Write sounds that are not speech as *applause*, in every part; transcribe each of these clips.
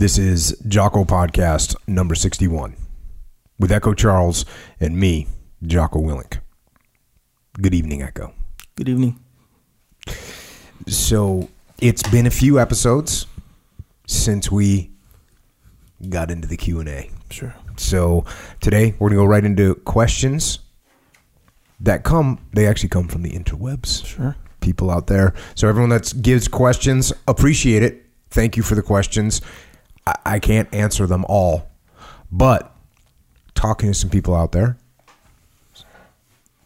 This is Jocko Podcast number 61 with Echo Charles and me, Jocko Willink. Good evening, Echo. Good evening. So it's been a few episodes since we got into the Q&A. Sure. So today we're going to go right into questions that come, they actually come from the interwebs. Sure. people out there. So everyone that gives questions, appreciate it. Thank you for the questions. I, I can't answer them all, but talking to some people out there,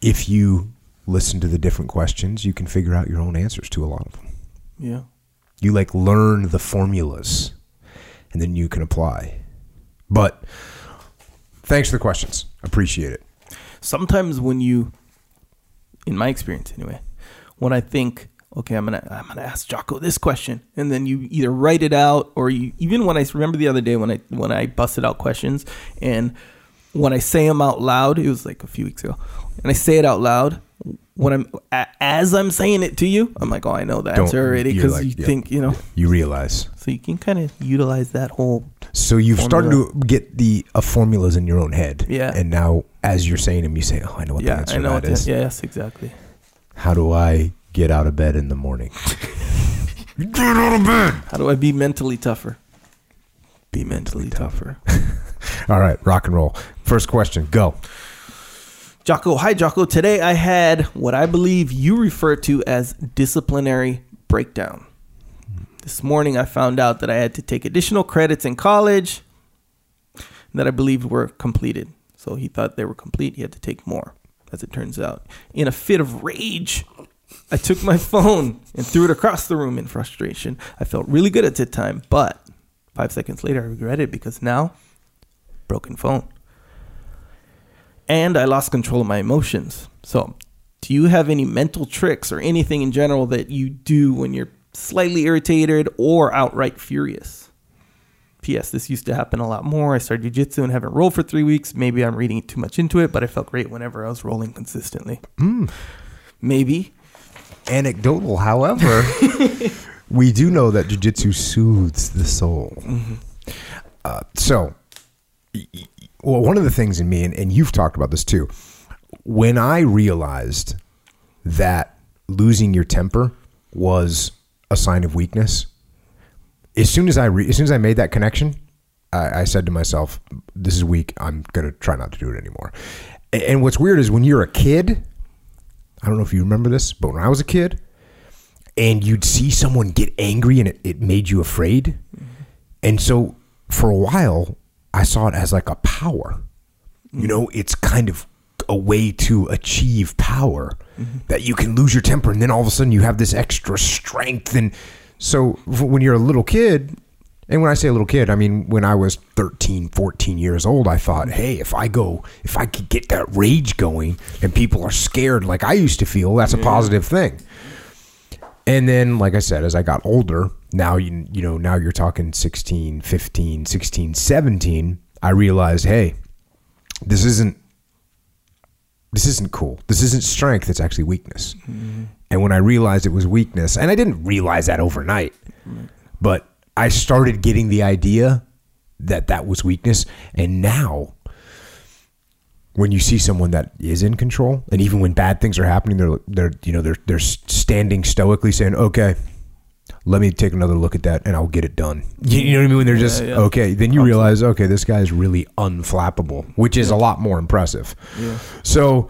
if you listen to the different questions, you can figure out your own answers to a lot of them. Yeah. You like learn the formulas, and then you can apply. But thanks for the questions. Appreciate it. Sometimes when you, in my experience anyway, when I think, okay, I'm gonna I'm gonna ask Jocko this question, and then you either write it out or you even when I remember the other day when I when I busted out questions and when I say them out loud, it was like a few weeks ago, and I say it out loud. When I'm as I'm saying it to you, I'm like, oh, I know the Don't- answer already because like, you yeah. think you know. You realize. So you can kind of utilize that whole So you've started to get the uh, formulas in your own head. Yeah. And now, as you're saying them, you say, "Oh, I know what the yeah. answer I know what the, yes, exactly. How do I get out of bed in the morning? *laughs* get out of bed. How do I be mentally tougher? Be mentally tougher. *laughs* All right, rock and roll. First question, go. Jocko, hi Jocko. Today I had what I believe you refer to as disciplinary breakdown. This morning I found out that I had to take additional credits in college that I believed were completed. So he thought they were complete. He had to take more, as it turns out. In a fit of rage, I took my phone and threw it across the room in frustration. I felt really good at the time, but five seconds later I regretted it because now, broken phone and I lost control of my emotions. So, do you have any mental tricks or anything in general that you do when you're slightly irritated or outright furious? P.S. This used to happen a lot more. I started jujitsu and haven't rolled for three weeks. Maybe I'm reading too much into it, but I felt great whenever I was rolling consistently. Hmm. Maybe. Anecdotal, however, *laughs* we do know that jujitsu soothes the soul. Uh, so, well, one of the things in me, and, and you've talked about this too, when I realized that losing your temper was a sign of weakness, as soon as I re- as soon as I made that connection, I, I said to myself, "This is weak. I'm gonna try not to do it anymore." A- And what's weird is when you're a kid, I don't know if you remember this, but when I was a kid, and you'd see someone get angry and it, it made you afraid. Mm-hmm. And so for a while, I saw it as like a power. Mm-hmm. You know, it's kind of a way to achieve power mm-hmm. that you can lose your temper and then all of a sudden you have this extra strength. And so when you're a little kid, and when I say a little kid, I mean when I was 13, 14 years old, I thought, mm-hmm. hey, if I go, if I could get that rage going and people are scared like I used to feel, that's a mm-hmm. positive thing. And then, like I said, as I got older, now you you know, now you're talking 16, 15, 16, 17, I realized, hey, this isn't this isn't cool. This isn't strength, it's actually weakness. Mm-hmm. And when I realized it was weakness, and I didn't realize that overnight, but I started getting the idea that that was weakness, and now when you see someone that is in control, and even when bad things are happening, they're they're you know they're they're standing stoically saying, "Okay, let me take another look at that, and I'll get it done." You, you know what I mean? When they're just yeah. okay, then you realize, okay, this guy is really unflappable, which is a lot more impressive. Yeah. So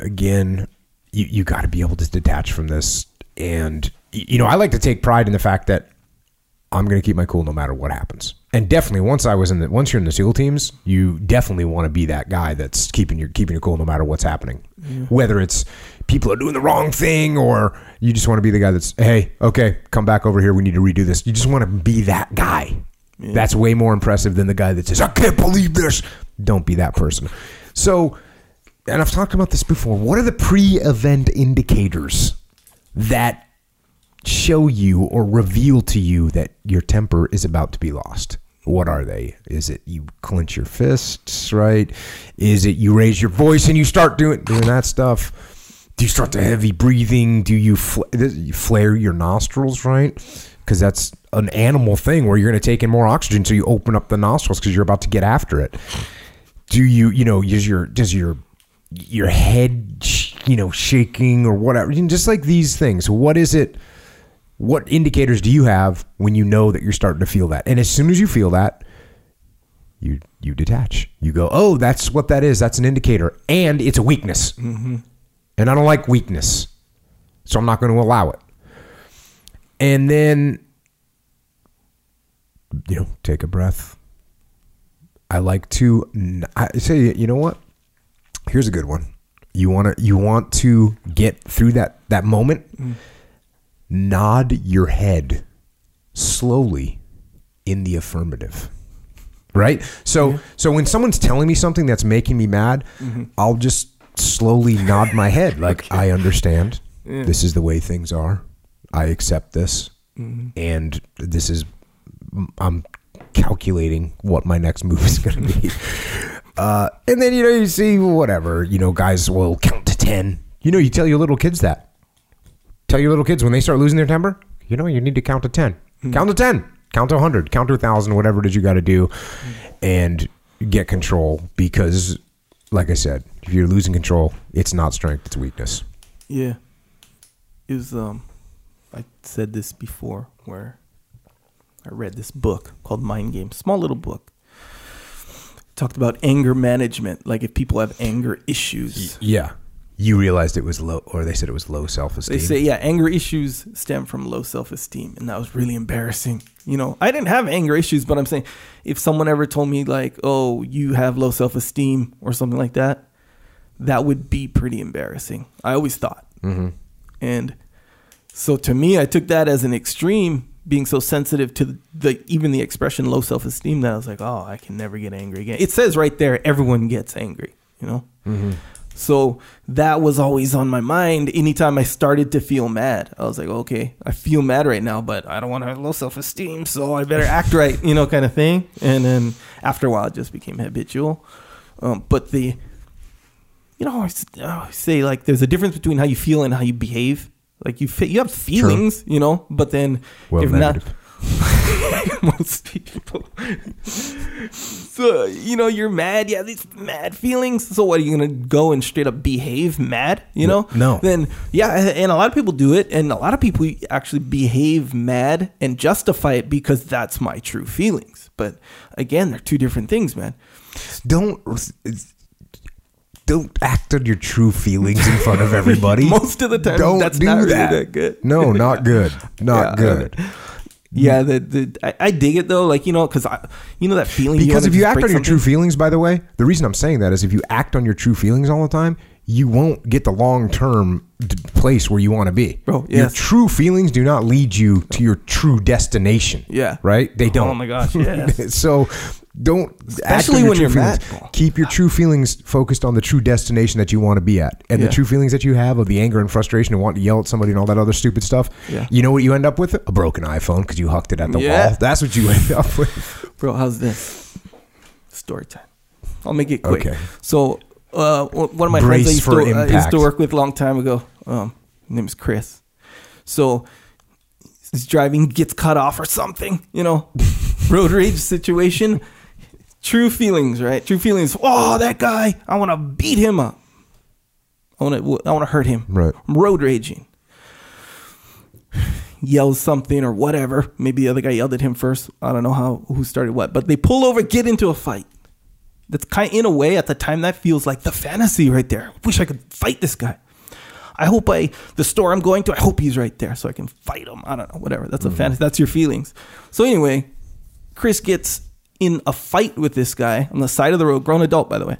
again, you you got to be able to detach from this, and you know I like to take pride in the fact that I'm going to keep my cool no matter what happens. And definitely, once I was in the once you're in the SEAL teams, you definitely want to be that guy that's keeping your keeping your cool no matter what's happening. Whether it's people are doing the wrong thing, or you just want to be the guy that's hey, okay, come back over here. We need to redo this. You just want to be that guy. That's way more impressive than the guy that says I can't believe this. Don't be that person. So, and I've talked about this before. What are the pre-event indicators that show you or reveal to you that your temper is about to be lost? What are they? Is it you clench your fists, right? Is it you raise your voice and you start doing doing that stuff? Do you start to heavy breathing? Do you, fl- you flare your nostrils, right? because that's an animal thing where you're going to take in more oxygen, so you open up the nostrils because you're about to get after it. Do you, you know, is your does your your head, sh- you know, shaking or whatever? Just like these things. What is it? What indicators do you have when you know that you're starting to feel that? And as soon as you feel that, you you detach. You go, oh, that's what that is. That's an indicator, and it's a weakness. Mm-hmm. And I don't like weakness, so I'm not going to allow it. And then, you know, take a breath. I like to. I say, you know what? Here's a good one. You want to you want to get through that that moment. Mm. Nod your head slowly in the affirmative. Right? So so when someone's telling me something that's making me mad, I'll just slowly nod my head like *laughs* I understand. This is the way things are. I accept this. And this is I'm calculating what my next move is going to be. *laughs* Uh, and then you know you see whatever you know guys will count to ten. You know you tell your little kids that. Tell your little kids when they start losing their temper. You know you need to count to 10 Count to ten. Count to hundred. Count to a thousand. Whatever it is you got to do, and get control. Because, like I said, if you're losing control, it's not strength; it's weakness. Yeah. It was um I said this before where I read this book called Mind Game, Small little book. Talked about anger management, like if people have anger issues. Yeah. You realized it was low, or they said it was low self esteem. They say, yeah, anger issues stem from low self esteem. And that was really embarrassing. You know, I didn't have anger issues, but I'm saying if someone ever told me, like, oh, you have low self esteem or something like that, that would be pretty embarrassing. I always thought. Mm-hmm. And so to me, I took that as an extreme, being so sensitive to the even the expression low self esteem that I was like, oh, I can never get angry again. It says right there, everyone gets angry, you know? Mm-hmm. So that was always on my mind anytime I started to feel mad. I was like, okay, I feel mad right now, but I don't want to have low self esteem, so I better act right, you know, kind of thing. And then after a while, it just became habitual. Um, but the, you know, I say like there's a difference between how you feel and how you behave. Like you, you have feelings, you know, but then Well, if negative. not, *laughs* most people. so you know you're mad. Yeah, these mad feelings. So what are you gonna go and straight up behave mad? You know? No. Then yeah, and a lot of people do it, and a lot of people actually behave mad and justify it because that's my true feelings. But again, they're two different things, man. don't don't act on your true feelings in front of everybody. *laughs* Most of the time, don't that's do that. that good. No, not good. *laughs* Not Yeah, good. Yeah, the, the I, I dig it though, like you know, because I, you know that feeling. Because wanna if you act on your true feelings, by the way, the reason I'm saying that is if you act on your true feelings all the time, you won't get the long term d- place where you want to be. Bro, Your true feelings do not lead you to your true destination. Yeah. Right? They don't. Oh my gosh, *laughs* yes. so don't act Especially when you're feelings. mad, Keep your true feelings focused on the true destination that you want to be at. And Yeah. the true feelings that you have of the anger and frustration and wanting to yell at somebody and all that other stupid stuff. Yeah. You know what you end up with? A broken iPhone because you hucked it at the Yeah. wall. That's what you end up with. Bro, how's this? Story time. I'll make it quick. Okay. So, uh, one of my Brace friends I used, to, I used to work with a long time ago. Um, his name is Chris. So, he's driving, gets cut off or something, you know, *laughs* road rage situation. True feelings, right? True feelings. Oh, that guy! I want to beat him up. I want to. I want to hurt him. Right. I'm road raging. *sighs* Yells something or whatever. Maybe the other guy yelled at him first. I don't know how who started what, but they pull over, get into a fight. That's kind of, in a way at the time that feels like the fantasy right there. Wish I could fight this guy. I hope I the store I'm going to. I hope he's right there so I can fight him. I don't know, whatever. That's a mm-hmm. fantasy. That's your feelings. So anyway, Chris gets in a fight with this guy on the side of the road. Grown adult, by the way.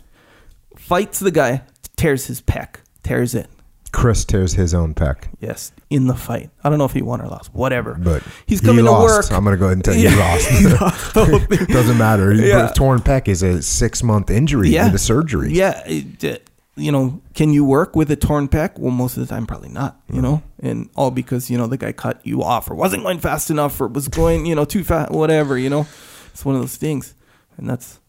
Fights the guy, tears his pec, tears it. Chris tears his own pec. Yes, in the fight. I don't know if he won or lost. Whatever. But he's he coming to lost. work. I'm going to go ahead and tell you he *laughs* lost. he lost the whole thing. *laughs* Doesn't matter. Yeah. Torn pec is a six month injury Yeah. with a surgery. Yeah, uh, you know, can you work with a torn pec? Well, most of the time, probably not. You know, and all because you know the guy cut you off or wasn't going fast enough or was going you know too fast, whatever. You know, it's one of those things, and that's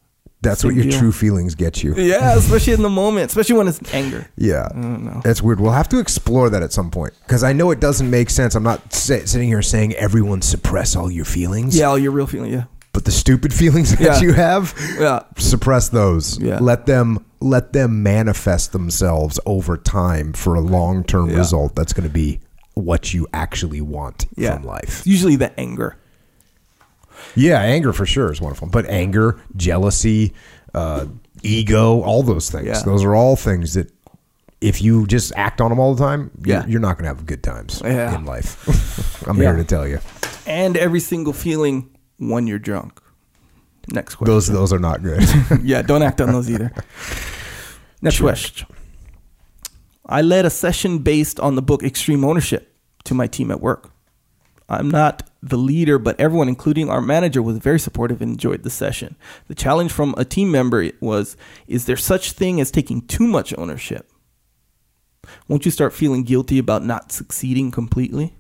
That's Same what your deal. true feelings get you. Yeah, especially in the moment, especially when it's anger. Yeah. I don't know. That's weird. We'll have to explore that at some point because I know it doesn't make sense. I'm not si- sitting here saying everyone suppress all your feelings. Yeah, all your real feeling. Yeah, But the stupid *laughs* feelings that Yeah. you have, yeah, suppress those. Yeah. Let them let them manifest themselves over time for a long term Yeah. result. That's going to be what you actually want yeah. from life. It's usually the anger. Yeah, anger for sure is wonderful. But anger, jealousy, uh, ego, all those things. Yeah. Those are all things that if you just act on them all the time, you're, Yeah. you're not going to have good times Yeah. in life. *laughs* I'm Yeah. here to tell you. and every single feeling when you're drunk. Next question. Those those are not good. *laughs* yeah, don't act on those either. Next Sure. question. I led a session based on the book Extreme Ownership to my team at work. I'm not the leader, but everyone, including our manager, was very supportive and enjoyed the session. The challenge from a team member was Is there such thing as taking too much ownership? Won't you start feeling guilty about not succeeding completely?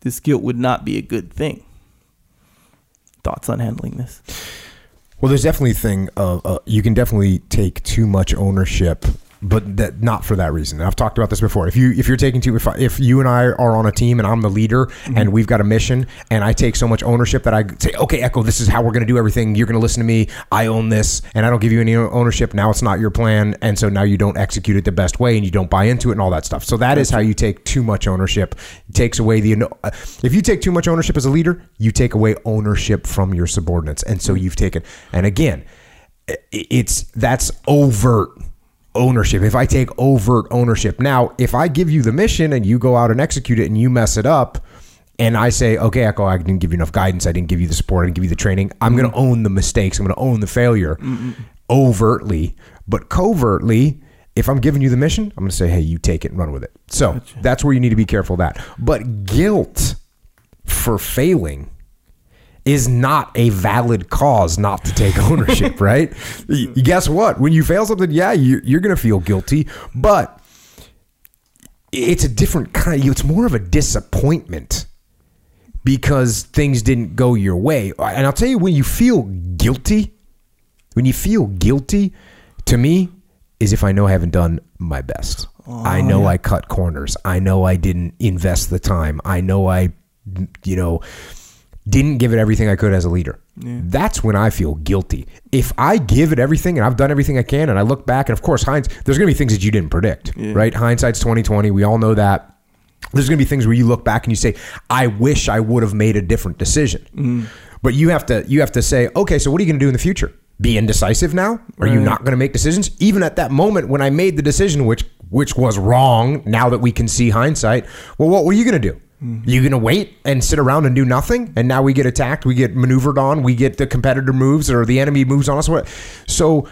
This guilt would not be a good thing. Thoughts on handling this? Well, there's definitely a thing of uh, you can definitely take too much ownership, but that not for that reason. And I've talked about this before. If you if you're taking too if I, if you and I are on a team and I'm the leader and we've got a mission and I take so much ownership that I say, okay, Echo, this is how we're going to do everything. You're going to listen to me. I own this, and I don't give you any ownership. Now it's not your plan, and so now you don't execute it the best way, and you don't buy into it and all that stuff. So that is how you take too much ownership. It takes away the uh, if you take too much ownership as a leader, you take away ownership from your subordinates, and so you've taken. And again, it's that's overt ownership. If I take overt ownership, now if I give you the mission and you go out and execute it and you mess it up, and I say, okay, Echo, I didn't give you enough guidance, I didn't give you the support, I didn't give you the training. I'm going to own the mistakes. I'm going to own the failure overtly, but covertly. If I'm giving you the mission, I'm going to say, hey, you take it and run with it. So that's where you need to be careful of that. But guilt for failing is not a valid cause not to take *laughs* ownership, right? Guess what? When you fail something, yeah, you, you're going to feel guilty, but it's a different kind. It's more of a disappointment because things didn't go your way. And I'll tell you, when you feel guilty, when you feel guilty, to me, is if I know I haven't done my best. I oh, know I cut corners. I know I didn't invest the time. I know I, you know, didn't give it everything I could as a leader. That's when I feel guilty. If I give it everything and I've done everything I can and I look back and of course Heinz there's going to be things that you didn't predict, right? Hindsight's 2020. We all know that. There's going to be things where you look back and you say, "I wish I would have made a different decision." Mm-hmm. But you have to you have to say, "Okay, so what are you going to do in the future? Be indecisive now? Are you not going to make decisions even at that moment when I made the decision which which was wrong now that we can see hindsight? Well, what were you going to Mm-hmm. do? You gonna wait and sit around and do nothing, and now we get attacked, we get maneuvered on, we get the competitor moves or the enemy moves on us. So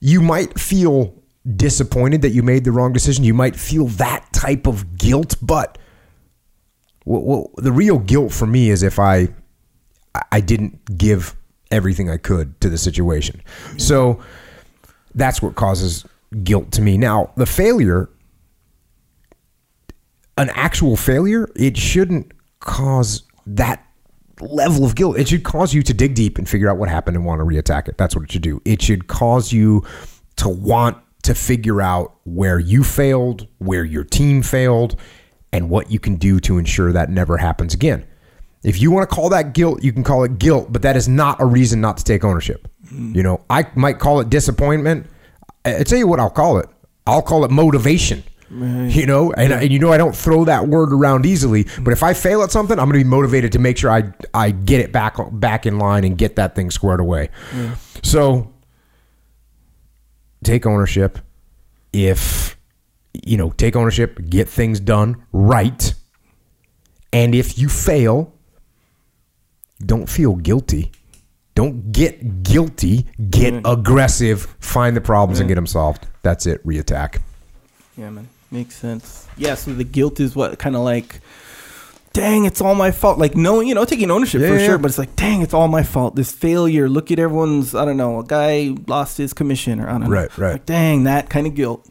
you might feel disappointed that you made the wrong decision. You might feel that type of guilt, but well, well, the real guilt for me is if I I didn't give everything I could to the situation. So that's what causes guilt to me. Now, the failure, an actual failure, it shouldn't cause that level of guilt. It should cause you to dig deep and figure out what happened and want to reattack it. That's what it should do. It should cause you to want to figure out where you failed, where your team failed, and what you can do to ensure that never happens again. If you want to call that guilt, you can call it guilt, but that is not a reason not to take ownership. Mm. You know, I might call it disappointment. I I tell you what I'll call it. I'll call it motivation. You know, and, and you know I don't throw that word around easily. But if I fail at something, I'm going to be motivated to make sure I I get it back back in line and get that thing squared away. So take ownership. If you know, take ownership, get things done right. And if you fail, don't feel guilty. Don't get guilty. Get aggressive. Find the problems and get them solved. That's it. Reattack. Yeah, man. Makes sense. Yeah, so the guilt is what kind of like, dang, it's all my fault. Like, knowing, you know, taking ownership Yeah, for yeah. sure, but it's like, dang, it's all my fault. This failure. Look at everyone's, I don't know, a guy lost his commission or I don't know. Right, right. Like, dang, that kind of guilt.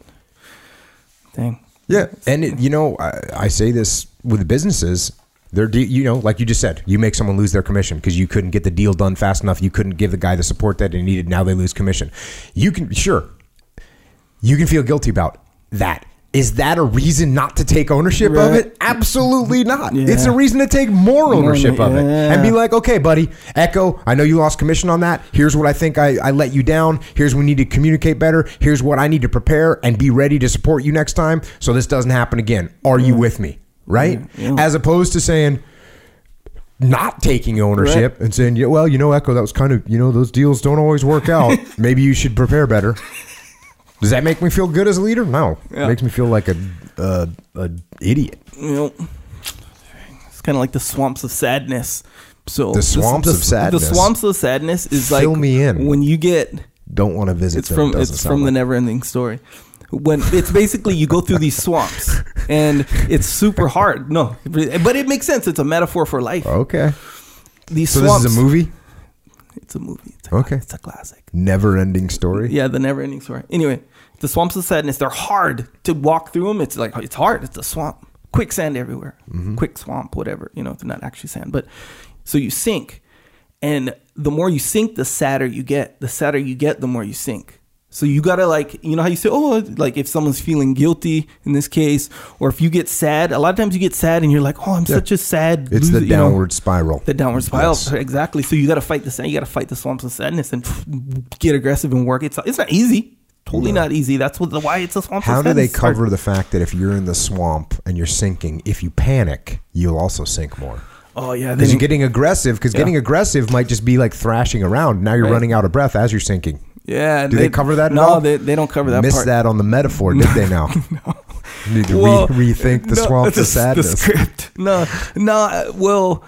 Dang. Yeah, and it, you know, I, I say this with businesses. They're de- you know, like you just said, you make someone lose their commission because you couldn't get the deal done fast enough. You couldn't give the guy the support that he needed. Now they lose commission. You can sure, you can feel guilty about that. Is that a reason not to take ownership of it? Absolutely not. Yeah. It's a reason to take more ownership of it yeah. and be like, okay, buddy, Echo, I know you lost commission on that. Here's what I think I, I let you down. Here's what we need to communicate better. Here's what I need to prepare and be ready to support you next time so this doesn't happen again. Are you with me? Right? Yeah. As opposed to saying, not taking ownership and saying, yeah, well, you know, Echo, that was kind of, you know, those deals don't always work out. *laughs* Maybe you should prepare better. Does that make me feel good as a leader? No. Yeah. It makes me feel like a, a, a idiot. you know, it's kind of like the swamps of sadness. So The swamps of sadness. The swamps of sadness is like Fill me in. when you get. Don't want to visit. It's them. from Doesn't it's sound from the like- never ending story. When it's basically you go through these swamps and it's super hard. No, but it makes sense. It's a metaphor for life. Okay. These So swamps. this is a movie? It's a movie. It's a, Okay. It's a classic. Never ending story? Yeah, the never ending story. Anyway, the swamps of sadness, they're hard to walk through them. It's like, it's hard. It's a swamp. Quicksand everywhere. Mm-hmm. Quick swamp, whatever. You know, it's not actually sand. But so you sink. And the more you sink, the sadder you get. The sadder you get, the more you sink. So you gotta like, you know how you say, oh, like if someone's feeling guilty in this case, or if you get sad, a lot of times you get sad and you're like, oh, I'm such a sad. It's loser," the you know? downward spiral. The downward spiral, Yes. exactly. So you got to fight the sad. You got to fight the swamps of sadness and get aggressive and work. It's it's not easy. Totally not easy. That's what the why it's a swamp. How do they cover the fact that if you're in the swamp and you're sinking, if you panic, you'll also sink more? Oh yeah, Because you're getting aggressive, because Yeah. getting aggressive might just be like thrashing around. Now you're Right. running out of breath as you're sinking. Yeah. Do they, cover that No, they, they don't cover that Missed part. that on the metaphor, *laughs* did they now? no. *laughs* Need to Well, re- rethink the no, swamps the- of sadness. The script. No, no. uh, Well,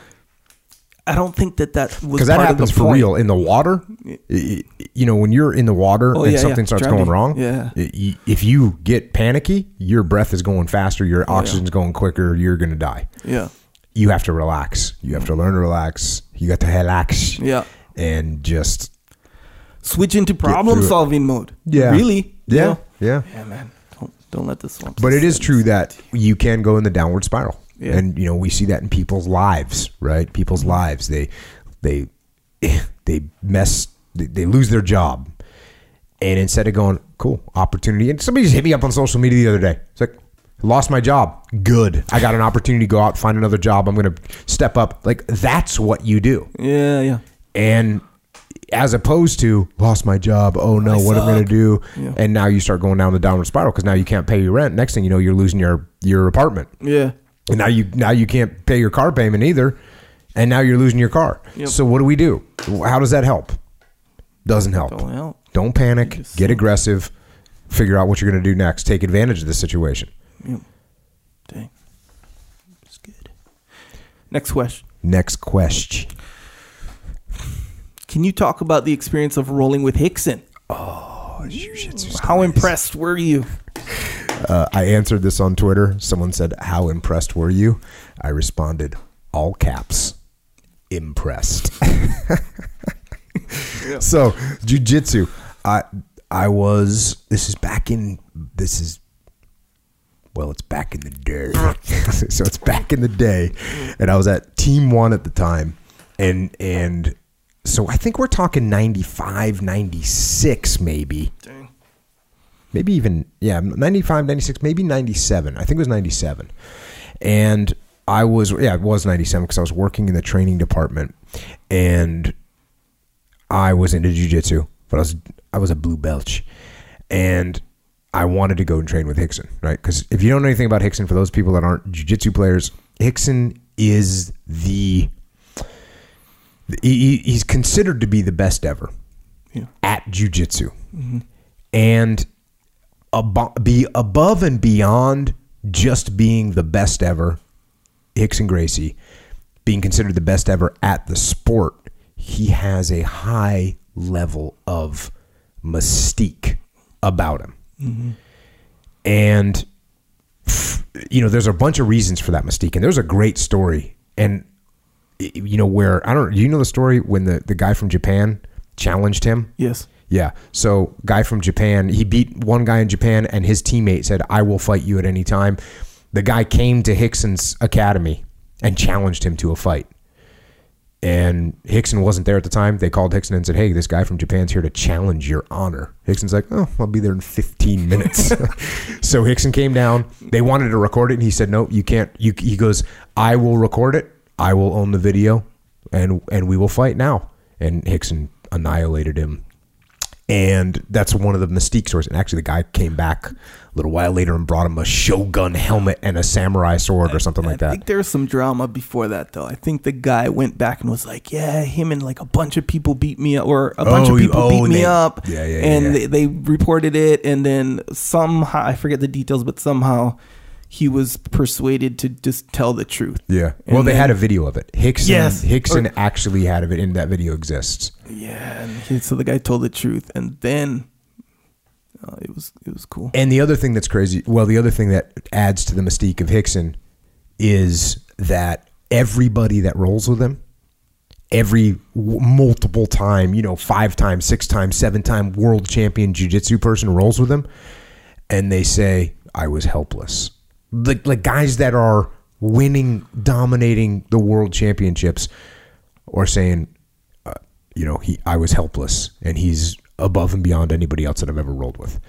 I don't think that that was Because that part of the happens for point. real in the water. You know, when you're in the water Oh, and yeah, something yeah. starts Drowning. going wrong, Yeah. if you get panicky, your breath is going faster, your oxygen's going quicker, you're going to die. Yeah, You have to relax. You have to learn to relax. You got to relax yeah. and just Switch into problem solving mode. Yeah. really. you yeah, know? yeah. Yeah, man. Don't don't let the swamps. But it is true that you can go in the downward spiral, Yeah. and you know we see that in people's lives, right? People's lives, they they *laughs* they mess, they, they lose their job, and instead of going, cool opportunity, and somebody just hit me up on social media the other day. It's like, lost my job, good. I got an opportunity to go out find another job. I'm going to step up. Like that's what you do, Yeah, yeah. and as opposed to lost my job. Oh no, I what am I going to do? Yeah. And now you start going down the downward spiral because now you can't pay your rent. Next thing you know, you're losing your your apartment, Yeah. and now you now you can't pay your car payment either, and now you're losing your car. Yep. So what do we do? How does that help? Doesn't help. Don't help. Don't panic. Get aggressive. Figure out what you're going to do next. Take advantage of the situation. Yep. Dang. It's good. Next question. Next question. Can you talk about the experience of rolling with Rickson? Oh, How impressed were you? Uh, I answered this on Twitter. Someone said, "How impressed were you?" I responded, all caps, impressed. *laughs* So, jujitsu. I I was. This is back in. This is. Well, it's back in the day. *laughs* so it's back in the day, and I was at Team One at the time, and and so I think we're talking 95, 96 maybe. Dang. maybe even yeah 95 96 maybe 97 i think it was 97 and i was yeah it was 97 because i was working in the training department. And i was into jiu-jitsu but i was i was a blue belt. And i wanted to go and train with Rickson right? Because if you don't know anything about Rickson for those people that aren't jiu-jitsu players Rickson is the he, he- he's considered to be the best ever Yeah. at jujitsu, and abo- be above and beyond just being the best ever. Rickson Gracie being considered the best ever at the sport, he has a high level of mystique about him, and you know, there's a bunch of reasons for that mystique, and there's a great story, and you know where I don't. You know the story when the the guy from Japan challenged him. Yes. Yeah. So, guy from Japan, he beat one guy in Japan, and his teammate said, "I will fight you at any time." The guy came to Rickson's academy and challenged him to a fight. And Rickson wasn't there at the time. They called Rickson and said, "Hey, this guy from Japan's here to challenge your honor." Rickson's like, "Oh, I'll be there in 15 minutes." *laughs* so Rickson came down. They wanted to record it, and he said, "No, you can't." You, he goes, "I will record it. I will own the video, and and we will fight now." And Rickson annihilated him and that's one of the mystique stories. And actually, the guy came back a little while later and brought him a shogun helmet and a samurai sword or something like that. I think there was some drama before that, though. I think the guy went back and was like, "Yeah, him and like a bunch of people beat me up, or a bunch Oh, of people oh, beat me they- up." Yeah, yeah, And yeah. They, they reported it, and then somehow I forget the details, but somehow he was persuaded to just tell the truth. yeah. And Well, they then- had a video of it. Rickson. Yes. Rickson Or- actually had of it, and that video exists. Yeah, and he, so the guy told the truth, and then uh, it was it was cool. And the other thing that's crazy, well, the other thing that adds to the mystique of Rickson is that everybody that rolls with him, every w- multiple time, you know, five times, six times, seven time world champion jiu-jitsu person rolls with him, and they say, I was helpless. Like, like guys that are winning, dominating the world championships, or saying, uh, you know, he I was helpless, and he's above and beyond anybody else that I've ever rolled with.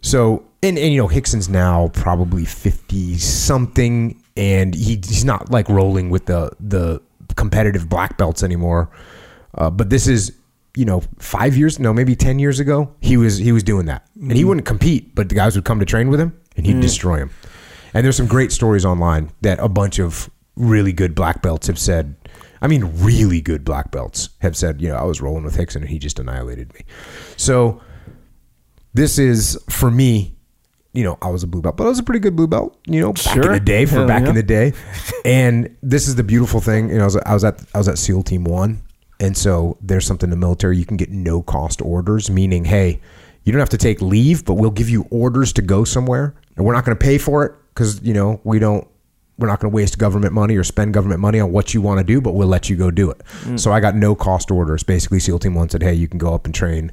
So, and, and you know, Rickson's now probably fifty something, and he, he's not like rolling with the the competitive black belts anymore. Uh, but this is, you know, five years, no, maybe ten years ago, he was he was doing that, and he wouldn't compete, but the guys would come to train with him, and he'd destroy him. And there's some great stories online that a bunch of really good black belts have said. I mean, really good black belts have said, you know, I was rolling with Rickson and he just annihilated me. So this is for me. You know, I was a blue belt, but I was a pretty good blue belt. You know, back in Sure. the day for Hell back yeah. in the day. And this is the beautiful thing. You know, I was, I was at I was at SEAL Team One, and so there's something in the military you can get no cost orders, meaning, hey, you don't have to take leave, but we'll give you orders to go somewhere, and we're not going to pay for it because you know we don't we're not going to waste government money or spend government money on what you want to do, but we'll let you go do it. So I got no cost orders. Basically, SEAL Team One said, "Hey, you can go up and train."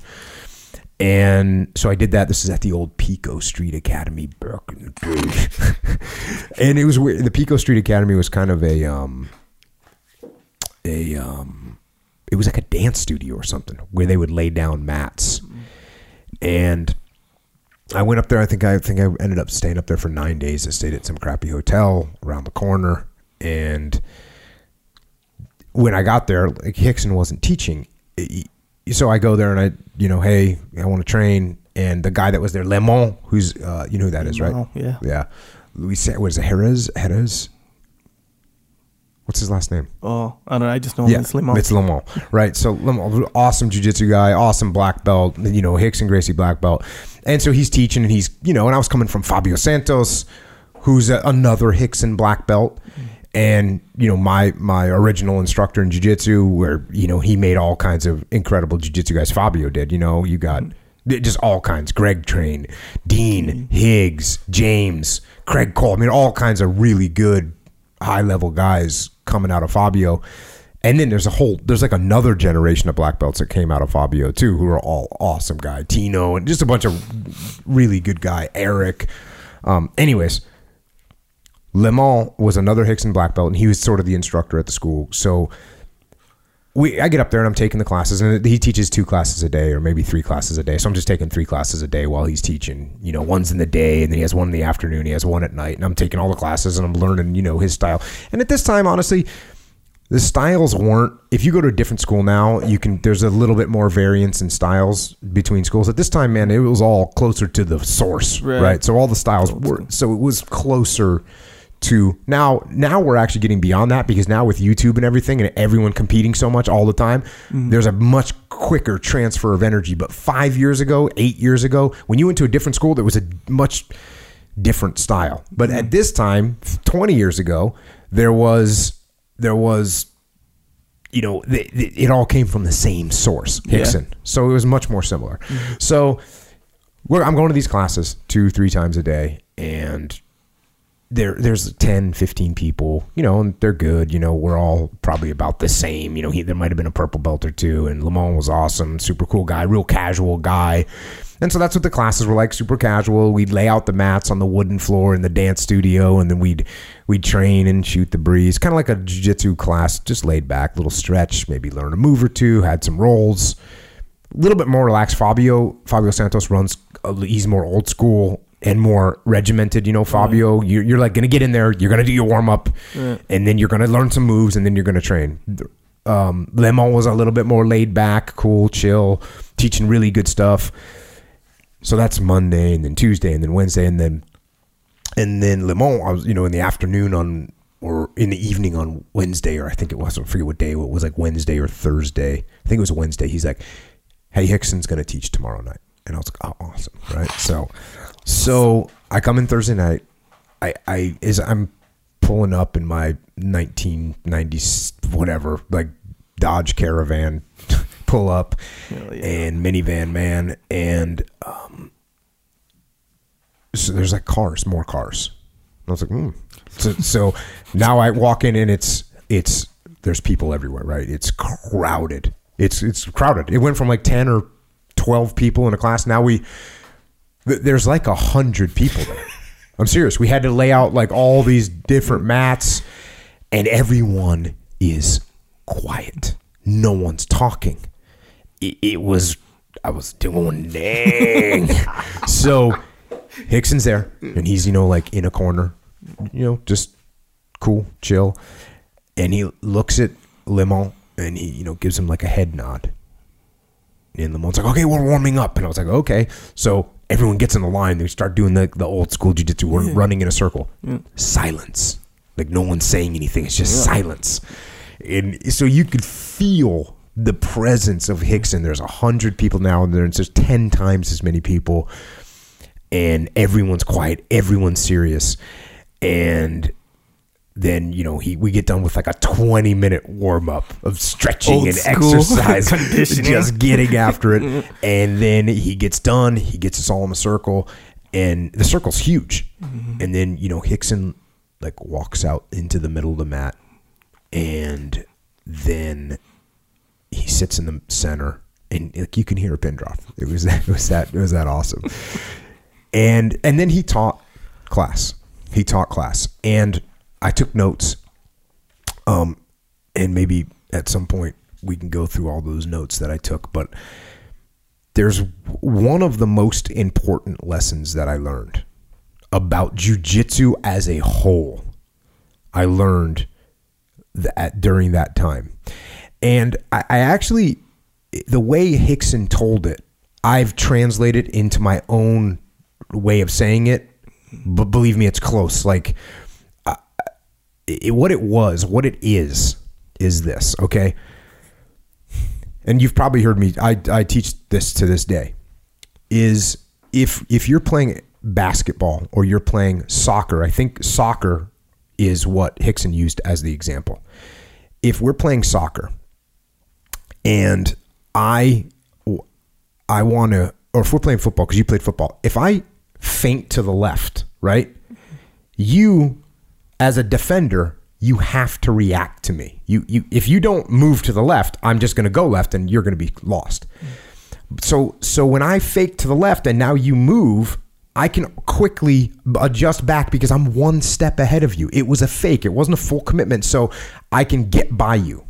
And so I did that. This is at the old Pico Street Academy back in the day. *laughs* and it was weird. The Pico Street Academy was kind of a um a um it was like a dance studio or something where they would lay down mats. And I went up there. I think I think I ended up staying up there for nine days. I stayed at some crappy hotel around the corner, and when I got there, like Rickson wasn't teaching, so I go there and I, you know, hey, I want to train, and the guy that was there, Lemon, who's uh, you know who that is, right? Yeah. yeah. Louis, Sa- what is it? Jerez, Jerez. What's his last name? Oh, I don't know. I just know him as Lemon. It's Lemon, right? So Lemon, awesome jujitsu guy, awesome black belt, you know, Rickson Gracie black belt, and so he's teaching, and he's, you know, and I was coming from Fabio Santos, who's a, another Rickson black belt, and you know, my my original instructor in jujitsu, where you know he made all kinds of incredible jujitsu guys. Fabio did, you know, you got just all kinds. Greg Train, Dean Higgs, James, Craig Cole. I mean, all kinds of really good high level guys coming out of Fabio. And then there's a whole there's like another generation of black belts that came out of Fabio too, who are all awesome guy. Tino and just a bunch of really good guy. Eric. Um, anyways, Le Mans was another Rickson black belt, and he was sort of the instructor at the school. So we I get up there and I'm taking the classes, and he teaches two classes a day or maybe three classes a day. So I'm just taking three classes a day while he's teaching. You know, one's in the day, and then he has one in the afternoon. He has one at night, and I'm taking all the classes and I'm learning, you know, his style. And at this time, honestly, the styles weren't. If you go to a different school now, you can. There's a little bit more variance in styles between schools. At this time, man, it was all closer to the source, Right. right? So all the styles were. So it was closer to now now we're actually getting beyond that because now with YouTube and everything and everyone competing so much all the time mm-hmm. there's a much quicker transfer of energy but 5 years ago 8 years ago when you went to a different school there was a much different style but mm-hmm. at this time 20 years ago there was there was you know, th- th- it all came from the same source, Rickson. So it was much more similar. Mm-hmm. So we're, I'm going to these classes two, three times a day, and there there's 10, 15 people, you know, and they're good. You know, we're all probably about the same. You know, he, there might have been a purple belt or two, and Lamont was awesome, super cool guy, real casual guy. And so that's what the classes were like, super casual. We'd lay out the mats on the wooden floor in the dance studio, and then we'd we'd train and shoot the breeze, kind of like a jiu-jitsu class, just laid back, little stretch, maybe learn a move or two, had some rolls, a little bit more relaxed. Fabio Fabio Santos runs, he's more old school and more regimented. You know, Fabio, you're, you're like gonna get in there, you're gonna do your warm up, and then you're gonna learn some moves, and then you're gonna train. Um, Lemon was a little bit more laid back, cool, chill, teaching really good stuff. So that's Monday, and then Tuesday, and then Wednesday, and then and then Le Mans, I was, you know, in the afternoon on or in the evening on Wednesday, or I think it was, I forget what day it was, like Wednesday or Thursday. I think it was Wednesday. He's like, "Hey, Rickson's going to teach tomorrow night," and I was like, "Oh, awesome!" Right? So, so I come in Thursday night. I, I is I'm pulling up in my 1990s whatever like Dodge Caravan, *laughs* pull up, and minivan man, and um, so there's like cars, more cars. I was like, hmm. So, so now I walk in and it's it's there's people everywhere, right? It's crowded. It's it's crowded. It went from like ten or twelve people in a class. Now we th- there's like a hundred people there. *laughs* I'm serious. We had to lay out like all these different mats, and everyone is quiet. No one's talking. It, it was I was doing dang. *laughs* so Rickson's there, and he's you know like in a corner, you know, just cool, chill, and he looks at Lemon and he you know gives him like a head nod. And Lemon's like, okay, we're warming up, and I was like, okay, so everyone gets in the line. They start doing the the old school jujitsu. We're running in a circle. Silence, like no one's saying anything. It's just silence, and so you could feel the presence of Rickson. There's a hundred people now, and there's just ten times as many people. And everyone's quiet, everyone's serious, and then you know he we get done with like a 20 minute warm up of stretching Old and exercise *laughs* *laughs* conditioning. just getting after it. *laughs* And then he gets done he gets us all in a circle and the circle's huge. Mm-hmm. And then you know Rickson like walks out into the middle of the mat and then he sits in the center and like you can hear a pin drop. It was that it was that it was that awesome. And and then he taught class. He taught class. And i took notes um and maybe at some point we can go through all those notes that i took but there's one of the most important lessons that i learned about jujitsu as a whole. I learned that during that time and i, I actually the way Rickson told it i've translated into my own way of saying it. But believe me it's close. Like uh, it, what it was what it is is this okay? And you've probably heard me I, I teach this to this day is if if you're playing basketball or you're playing soccer i think soccer is what Rickson used as the example. If we're playing soccer and i i want to or if we're playing football because you played football if i feint to the left right you as a defender you have to react to me. You you if you don't move to the left i'm just going to go left and you're going to be lost. So so when i fake to the left and now you move i can quickly adjust back because i'm one step ahead of you. It was a fake. It wasn't a full commitment. So i can get by you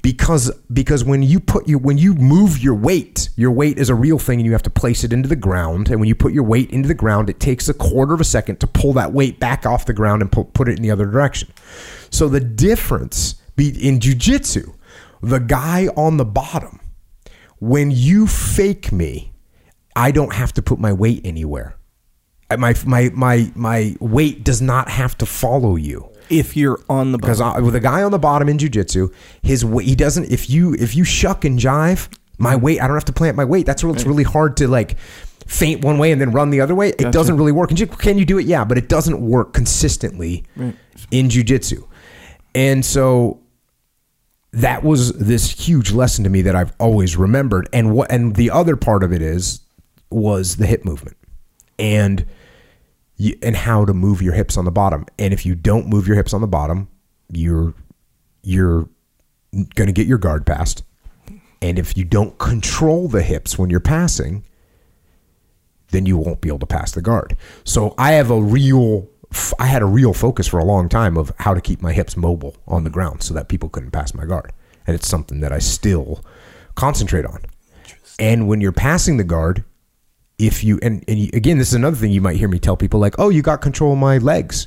because because when you put your when you move your weight your weight is a real thing and you have to place it into the ground. And when you put your weight into the ground it takes a quarter of a second to pull that weight back off the ground and put, put it in the other direction. So the difference be in jujitsu the guy on the bottom when you fake me i don't have to put my weight anywhere. My my my my weight does not have to follow you If you're on the because. I, with a guy on the bottom in jujitsu, his weight he doesn't. If you if you shuck and jive, my weight I don't have to plant my weight. That's where it's really hard to like faint one way and then run the other way. It doesn't really work. And you, can you do it? Yeah, but it doesn't work consistently in jujitsu. And so that was this huge lesson to me that I've always remembered. And what and the other part of it is was the hip movement. And you, and how to move your hips on the bottom. And if you don't move your hips on the bottom, you're you're going to get your guard passed. And if you don't control the hips when you're passing, then you won't be able to pass the guard. So I have a real, I had a real focus for a long time of how to keep my hips mobile on the ground so that people couldn't pass my guard. And it's something that I still concentrate on. And when you're passing the guard, if you and, and you, again, this is another thing you might hear me tell people like, "Oh, you got control of my legs."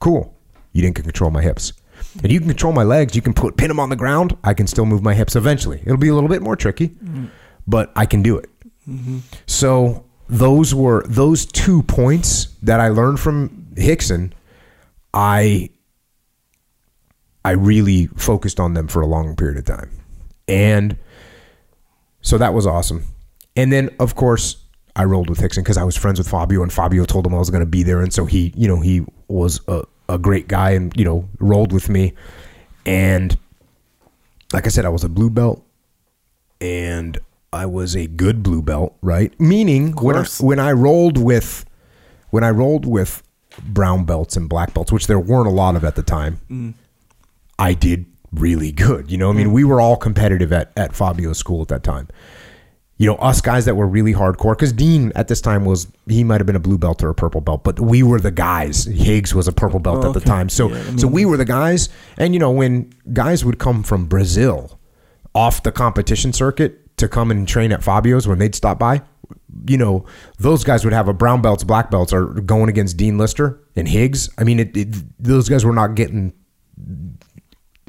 Cool. You didn't control my hips. And you can control my legs. You can put pin them on the ground. I can still move my hips eventually. It'll be a little bit more tricky, mm-hmm. but I can do it. Mm-hmm. So those were those two points that I learned from Rickson. I I really focused on them for a long period of time, and so that was awesome. And then, of course, I rolled with Rickson because I was friends with Fabio, and Fabio told him I was going to be there, and so he, you know, he was a, a great guy, and you know, rolled with me. And like I said, I was a blue belt, and I was a good blue belt, right? Meaning when I, when I rolled with when I rolled with brown belts and black belts, which there weren't a lot of at the time, mm. I did really good. You know, I mean, mm. we were all competitive at, at Fabio's school at that time. You know, us guys that were really hardcore, because Dean at this time was, he might have been a blue belt or a purple belt, but we were the guys. Higgs was a purple belt Oh, at the okay. time. So, Yeah, I so we were the guys. And, you know, when guys would come from Brazil off the competition circuit to come and train at Fabio's when they'd stop by, you know, those guys would have a brown belts, black belts are going against Dean Lister and Higgs. I mean, it, it, those guys were not getting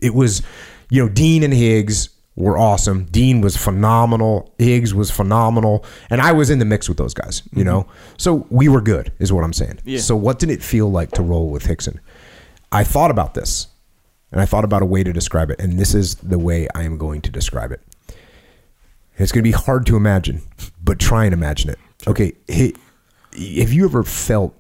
it was, you know, Dean and Higgs were awesome. Dean was phenomenal. Higgs was phenomenal. And I was in the mix with those guys, you mm-hmm. know? So we were good, is what I'm saying. Yeah. So what did it feel like to roll with Rickson? I thought about this and I thought about a way to describe it. And this is the way I am going to describe it. It's going to be hard to imagine, but try and imagine it. Okay. Have you ever felt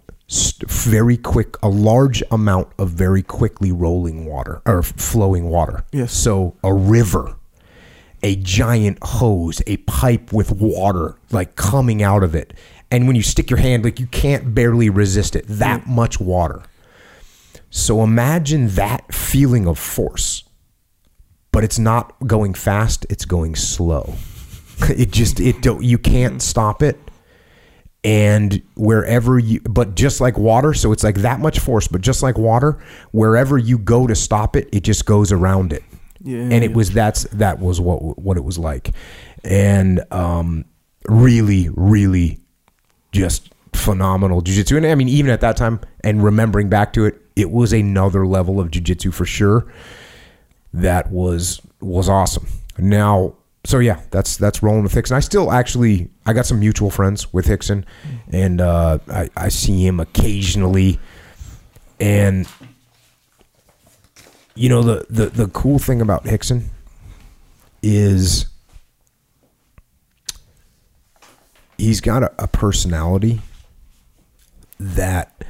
very quick, a large amount of very quickly rolling water or flowing water? Yes. So a river, a giant hose, a pipe with water like coming out of it. And when you stick your hand, like you can't barely resist it, that mm. much water. So imagine that feeling of force, but it's not going fast, it's going slow. *laughs* It just it don't you can't mm. stop it. And wherever you but just like water, so it's like that much force, but just like water, wherever you go to stop it, it just goes around it. Yeah, and it yeah. was that's that was what what it was like. And um really really just phenomenal jujitsu. And I mean, even at that time, and remembering back to it, it was another level of jujitsu for sure. That was was awesome. Now, so yeah, that's that's rolling with Rickson. I still actually I got some mutual friends with Rickson, and uh, I, I see him occasionally, and you know the the the cool thing about Rickson is he's got a, a personality that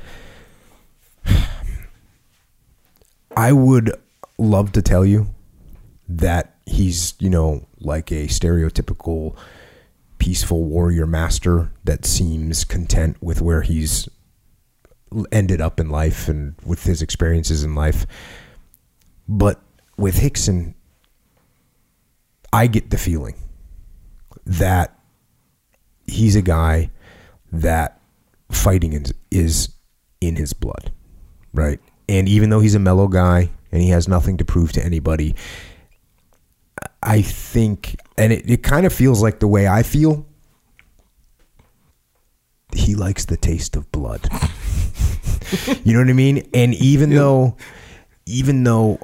I would love to tell you that he's, you know, like a stereotypical peaceful warrior master that seems content with where he's ended up in life and with his experiences in life. But with Rickson, I get the feeling that he's a guy that fighting is, is in his blood, right? And even though he's a mellow guy and he has nothing to prove to anybody, I think, and it, it kind of feels like the way I feel, he likes the taste of blood. *laughs* you know what I mean? And even though, even though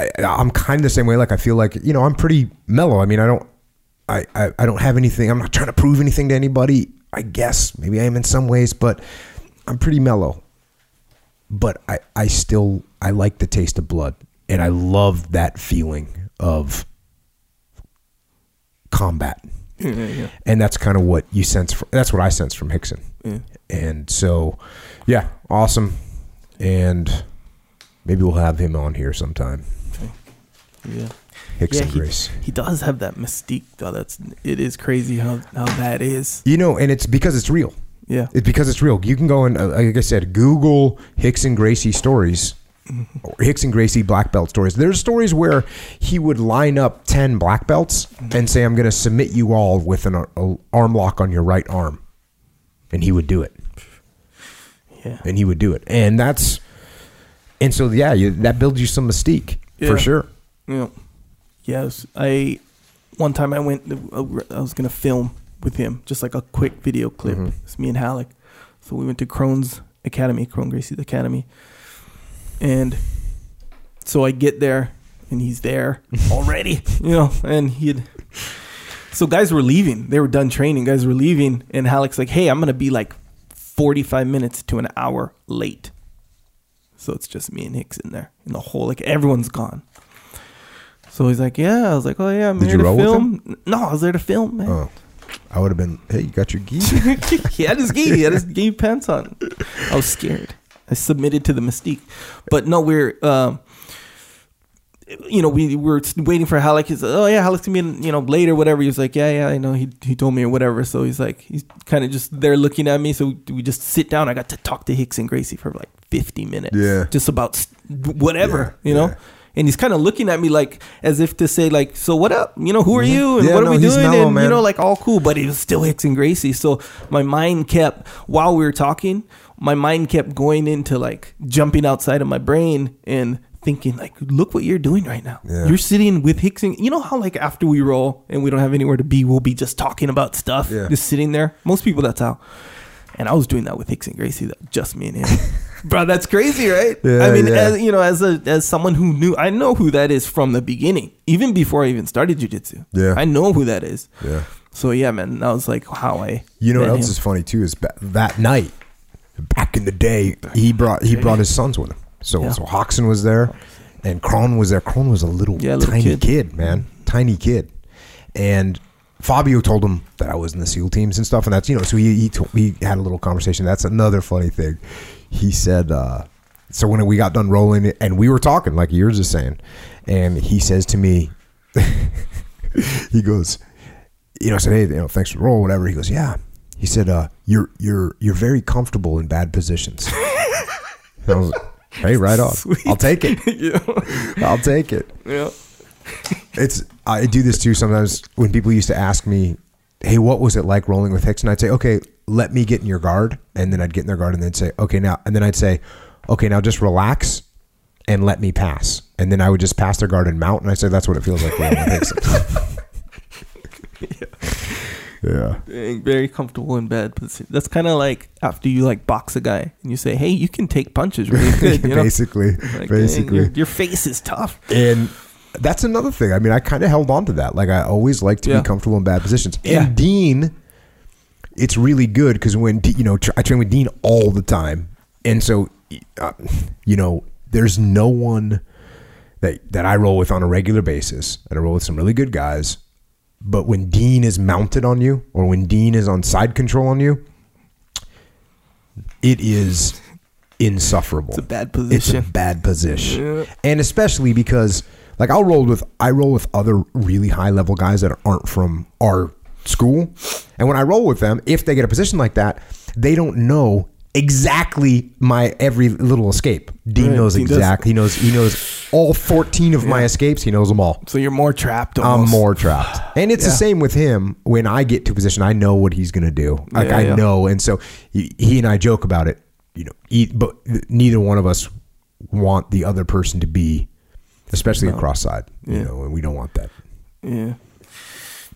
I, I'm kind of the same way, like I feel like, you know, I'm pretty mellow. I mean, I don't, I, I, I don't have anything. I'm not trying to prove anything to anybody. I guess maybe I am in some ways, but I'm pretty mellow. But I, I still I like the taste of blood, and I love that feeling of combat, Yeah, yeah. and that's kind of what you sense. From, that's what I sense from Rickson, Yeah. and so yeah, awesome, and maybe we'll have him on here sometime. Yeah. Rickson yeah, he, Grace. he does have that mystique though. That's it is crazy how how that is. You know, and it's because it's real. Yeah. It's because it's real. You can go and, uh, like I said, Google Rickson Gracie stories, or Rickson Gracie black belt stories. There's stories where he would line up ten black belts and say, "I'm going to submit you all with an arm lock on your right arm." and he would do it, Yeah. and he would do it, and that's, and so yeah, you, that builds you some mystique Yeah. for sure. Yeah. Yes. I one time I went I was gonna film with him, just like a quick video clip. Mhm. It's me and Halleck. So we went to Kron's Academy, Kron Gracie's Academy. And so I get there and he's there *laughs* already. You know, and he had so guys were leaving. They were done training. Guys were leaving, and Halleck's like, "Hey, I'm gonna be like 45 minutes to an hour late." So it's just me and Hicks in there, and the whole like everyone's gone. So he's like, "Yeah." I was like, "Oh yeah, I'm Did here you to roll with film." No, I was there to film, man. Oh, I would have been. Hey, you got your gi? *laughs* he had his gi, he had his gi pants on. I was scared. I submitted to the mystique, but no, we're. Um, you know, we were waiting for Halleck. He's like, oh yeah, Halleck's gonna be in, you know later, whatever. He was like, yeah, yeah, I know. He he told me or whatever. So he's like, he's kind of just there looking at me. So we just sit down. I got to talk to Rickson Gracie for like fifty minutes. Yeah. just about s- whatever, Yeah, you know. yeah. And he's kind of looking at me like as if to say like, so what up? You know, who are mm-hmm. you and Yeah, what are no, we doing? mellow, and man. you know, like all cool, but it was still Rickson Gracie. So my mind kept while we were talking, my mind kept going into like jumping outside of my brain and thinking like, look what you're doing right now. Yeah. You're sitting with Hicks and you know how like after we roll and we don't have anywhere to be, we'll be just talking about stuff, Yeah. just sitting there. Most people that's how. And I was doing that with Rickson Gracie, just me and him. *laughs* Bro, that's crazy, right? Yeah, I mean, yeah. as you know, as a as someone who knew, I know who that is from the beginning, even before I even started jujitsu. Yeah. I know who that is. Yeah. So yeah, man, that was like how I. You know what else him. is funny too is ba- that night, back in the day, he brought he brought his sons with him. So Yeah. so Rockson was there, and Kron was there. Kron was a little, Yeah, little tiny kid. kid. man, tiny kid, and Fabio told him that I was in the SEAL teams and stuff, and that's you know. So he he, told, he had a little conversation. That's another funny thing. He said, uh, so when we got done rolling, and we were talking like you were just saying, and he says to me, *laughs* he goes, you know, I said, hey, you know, thanks for the roll, whatever. He goes, yeah. He said, uh, you're you're you're very comfortable in bad positions. I was like, hey, right on. Sweet. I'll take it. *laughs* yeah. I'll take it. yeah. It's I do this too sometimes when people used to ask me, hey, what was it like rolling with Hicks? And I'd say, okay, let me get in your guard, and then I'd get in their guard, and they'd say, okay, now, and then I'd say, okay, now just relax and let me pass, and then I would just pass their guard and mount, and I say, that's what it feels like Hicks. *laughs* yeah. Very comfortable in bed. That's kind of like after you like box a guy and you say, "Hey, you can take punches really *laughs* good." You know? basically, Like, basically. your, your face is tough. And that's another thing. I mean, I kind of held on to that. Like, I always like to Yeah. be comfortable in bad positions. Yeah. And Dean, it's really good because when, D- you know, I train with Dean all the time. And so, uh, you know, there's no one that, that I roll with on a regular basis. And I roll with some really good guys. But when Dean is mounted on you or when Dean is on side control on you, it is insufferable. It's a bad position. It's a bad position. Yeah. And especially because like I'll roll with I roll with other really high level guys that aren't from our school. And when I roll with them, if they get a position like that, they don't know exactly my every little escape. Dean Right, knows exactly. He knows he knows all 14 of my escapes. He knows them all. So you're more trapped. I'm more trapped. And it's the same with him. When I get to a position, I know what he's going to do. Like Yeah, I yeah. know. And so he, he and I joke about it, you know, he, but neither one of us want the other person to be, especially No. across side, you know, and we don't want that. Yeah.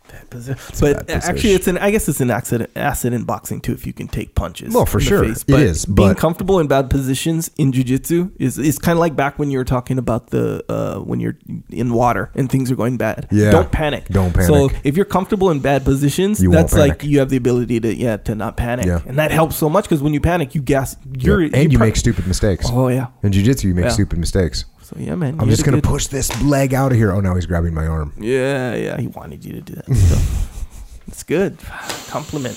*laughs* Bad posi- a But actually, it's an. I guess it's an accident asset in boxing too. If you can take punches, Well, for sure. face. It But being comfortable in bad positions in jujitsu is is kind of like back when you were talking about the uh, when you're in water and things are going bad. Yeah. don't panic. Don't panic. So if you're comfortable in bad positions, You that's like you have the ability to yeah to not panic, Yeah. and that helps so much because when you panic, you gas. You're and you prob- make stupid mistakes. Oh yeah. In jiu-jitsu, you make Yeah. stupid mistakes. So yeah, man. I'm just going to good- push this leg out of here. Oh, now he's grabbing my arm. Yeah, yeah. He wanted you to do that. So, *laughs* it's good. *sighs* Compliment.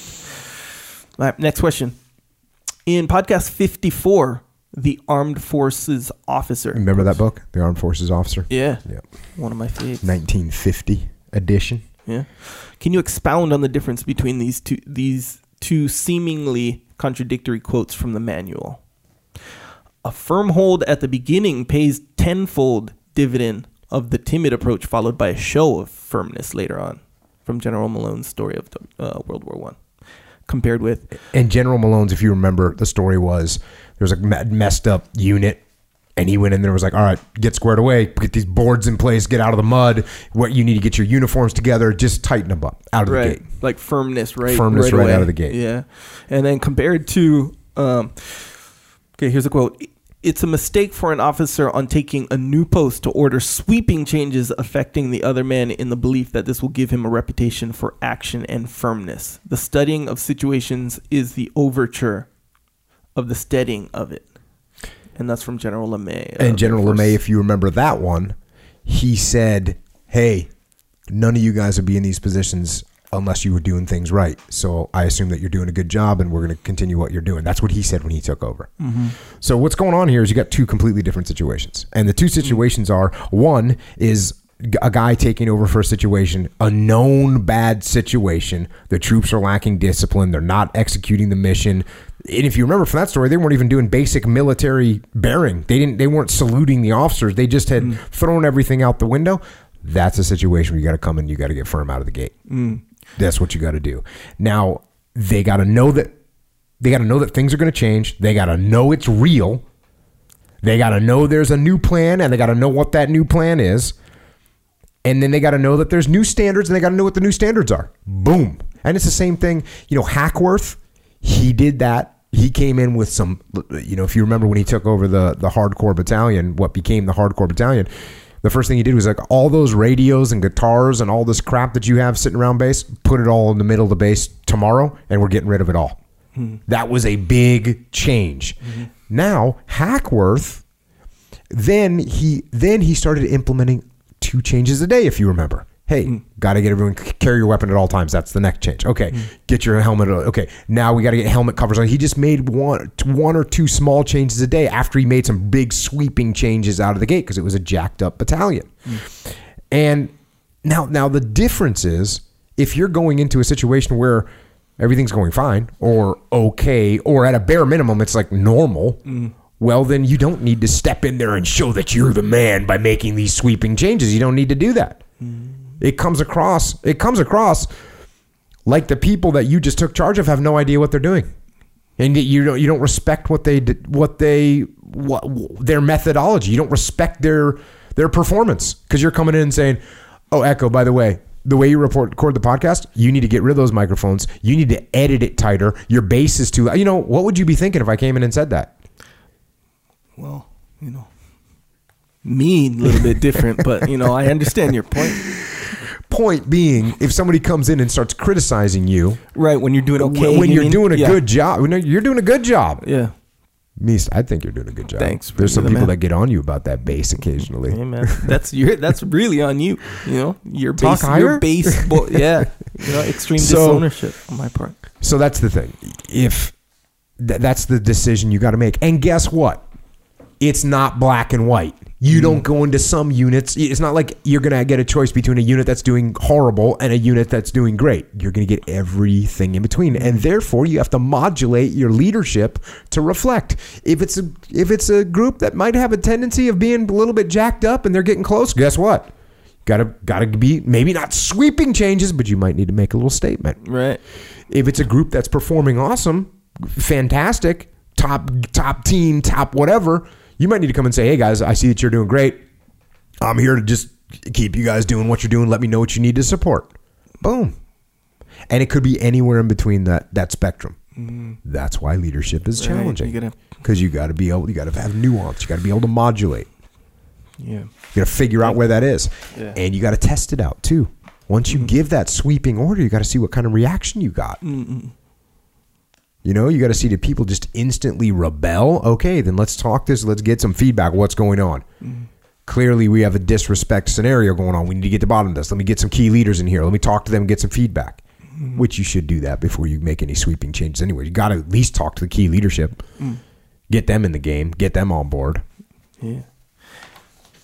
All right, next question. In podcast 54, the Armed Forces Officer. Remember that book? The Armed Forces Officer? Yeah. Yeah. One of my favorites. 1950 edition. Yeah. Can you expound on the difference between these two these two seemingly contradictory quotes from the manual? A firm hold at the beginning pays tenfold dividend of the timid approach, followed by a show of firmness later on, from General Malone's story of uh, World War One. compared with And General Malone's, if you remember, the story was there was a messed up unit, and he went in there and was like, "All right, get squared away, get these boards in place, get out of the mud. What you need to get your uniforms together, just tighten them up out of the gate." like firmness right Firmness right away. out of the gate. yeah and then compared to um okay here's a quote it's a mistake for an officer on taking a new post to order sweeping changes affecting the other man in the belief that this will give him a reputation for action and firmness. The studying of situations is the overture of the steadying of it. And that's from General LeMay. uh, And General. LeMay, if you remember that one, he said, "Hey, none of you guys would be in these positions unless you were doing things right. So I assume that you're doing a good job, and we're going to continue what you're doing." That's what he said when he took over. Mm-hmm. So what's going on here is you got two completely different situations, and the two mm-hmm. situations are one is a guy taking over for a situation, a known bad situation. The troops are lacking discipline. They're not executing the mission. And if you remember from that story, they weren't even doing basic military bearing. They didn't. They weren't saluting the officers. They just had mm. thrown everything out the window. That's a situation where you got to come in. You got to get firm out of the gate. Mm. That's what you got to do. Now they got to know that they got to know that things are going to change. They got to know it's real. They got to know there's a new plan, and they got to know what that new plan is. And then they got to know that there's new standards, and they got to know what the new standards are. Boom. And it's the same thing. You know, Hackworth, he did that. He came in with some, you know, if you remember when he took over the the hardcore battalion, what became the hardcore battalion, the first thing he did was like all those radios and guitars and all this crap that you have sitting around base, put it all in the middle of the base tomorrow, and we're getting rid of it all. Hmm. That was a big change. Mm-hmm. Now Hackworth, then he then he started implementing two changes a day. If you remember, hey, mm. got to get everyone carry your weapon at all times. That's the next change. Okay, mm. get your helmet. Okay, now we got to get helmet covers on. He just made one one or two small changes a day after he made some big sweeping changes out of the gate because it was a jacked up battalion. Mm. And now now the difference is if you're going into a situation where everything's going fine or okay or at a bare minimum it's like normal well then you don't need to step in there and show that you're the man by making these sweeping changes you don't need to do that it comes across it comes across like the people that you just took charge of have no idea what they're doing. And you don't you don't respect what they what they what their methodology. You don't respect their their performance. Because you're coming in and saying oh echo by the way the way you report record the podcast you need to get rid of those microphones. You need to edit it tighter. Your bass is too you know what would you be thinking if i came in and said that? Well, you know, me a little bit different, but you know, I understand your point. Point being if somebody comes in and starts criticizing you Right when you're doing okay, when you you're mean? doing a Yeah. good job when you're doing a good job Yeah. me i think you're doing a good job Thanks, there's some you're the people man. that get on you about that bass occasionally Hey man, that's your that's really on you. You know, your Talk base, higher? your base, bo- *laughs* yeah. You know, extreme So- disownership on my part. So that's the thing. If th- that's the decision you got to make, and guess what? It's not black and white. You don't mm. go into some units. It's not like you're gonna get a choice between a unit that's doing horrible and a unit that's doing great. You're gonna get everything in between, and mm. therefore you have to modulate your leadership to reflect. If it's a if it's a group that might have a tendency of being a little bit jacked up and they're getting close, guess what? Gotta gotta be maybe not sweeping changes, but you might need to make a little statement. Right. If it's a group that's performing awesome, fantastic, top top team, top whatever, you might need to come and say, "Hey guys, I see that you're doing great. I'm here to just keep you guys doing what you're doing. Let me know what you need to support." Boom. And it could be anywhere in between that that spectrum. Mm. That's why leadership is Right, challenging. Because you got to be able, you got to have nuance. You got to be able to modulate. Yeah. You got to figure out where that is, Yeah. and you got to test it out too. Once you mm-hmm. give that sweeping order, you got to see what kind of reaction you got. You know, you got to see did people just instantly rebel? Okay, then let's talk this. Let's get some feedback. What's going on? Mm-hmm. Clearly, we have a disrespect scenario going on. We need to get to the bottom of this. Let me get some key leaders in here. Let me talk to them and get some feedback. Mm-hmm. Which you should do that before you make any sweeping changes. Anyway, you got to at least talk to the key leadership, mm. get them in the game, get them on board. Yeah.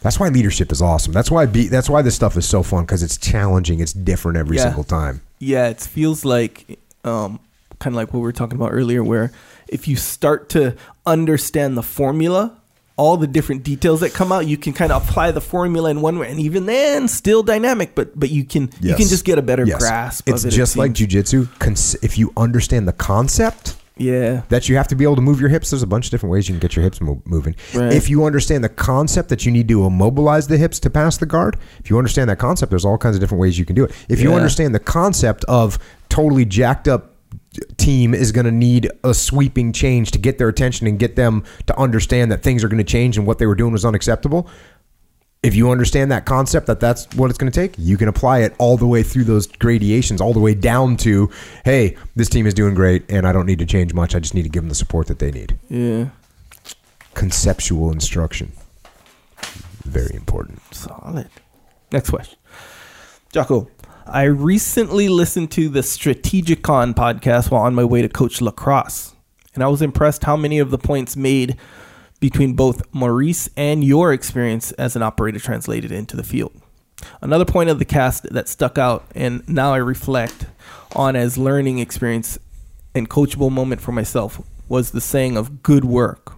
That's why leadership is awesome. That's why be, that's why this stuff is so fun because it's challenging. It's different every Yeah. single time. Yeah, it feels like um, kind of like what we were talking about earlier, where if you start to understand the formula all the different details that come out, you can kind of apply the formula in one way, and even then, still dynamic. But but you can you can just get a better Yes. grasp. It's of it, it just like seems. jujitsu. Cons- if you understand the concept, yeah, that you have to be able to move your hips. There's a bunch of different ways you can get your hips mo- moving. Right. If you understand the concept that you need to immobilize the hips to pass the guard, if you understand that concept, there's all kinds of different ways you can do it. If you understand the concept of totally jacked up team is going to need a sweeping change to get their attention and get them to understand that things are going to change and what they were doing was unacceptable. If you understand that concept that that's what it's going to take, you can apply it all the way through those gradations, all the way down to, hey, this team is doing great and I don't need to change much. I just need to give them the support that they need. yeah, Conceptual instruction. Very important. solid. Next question, Jocko. I recently listened to the Strategikon podcast while on my way to coach lacrosse, and I was impressed how many of the points made between both Maurice and your experience as an operator translated into the field. Another point of the cast that stuck out and now I reflect on as learning experience and coachable moment for myself was the saying of good work.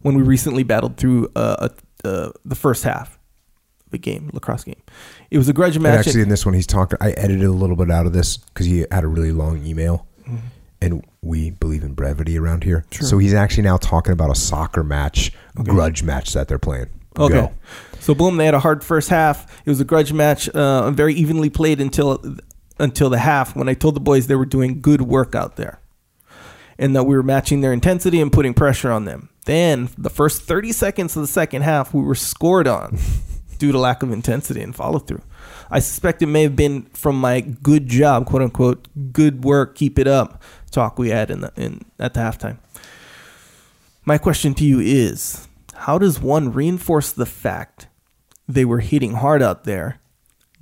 When we recently battled through uh, uh, the first half of a game, lacrosse game, it was a grudge And match. actually, in this one, he's talking. I edited a little bit out of this because he had a really long email, and we believe in brevity around here. So he's actually now talking about a soccer match, a grudge match that they're playing. Okay. Go. So boom, they had a hard first half. It was a grudge match, uh, very evenly played until until the half. When I told the boys they were doing good work out there, and that we were matching their intensity and putting pressure on them. Then the first thirty seconds of the second half, we were scored on *laughs* due to lack of intensity and follow through. I suspect it may have been from my good job, quote unquote, good work, keep it up talk we had in the in at the halftime. My question to you is how does one reinforce the fact they were hitting hard out there,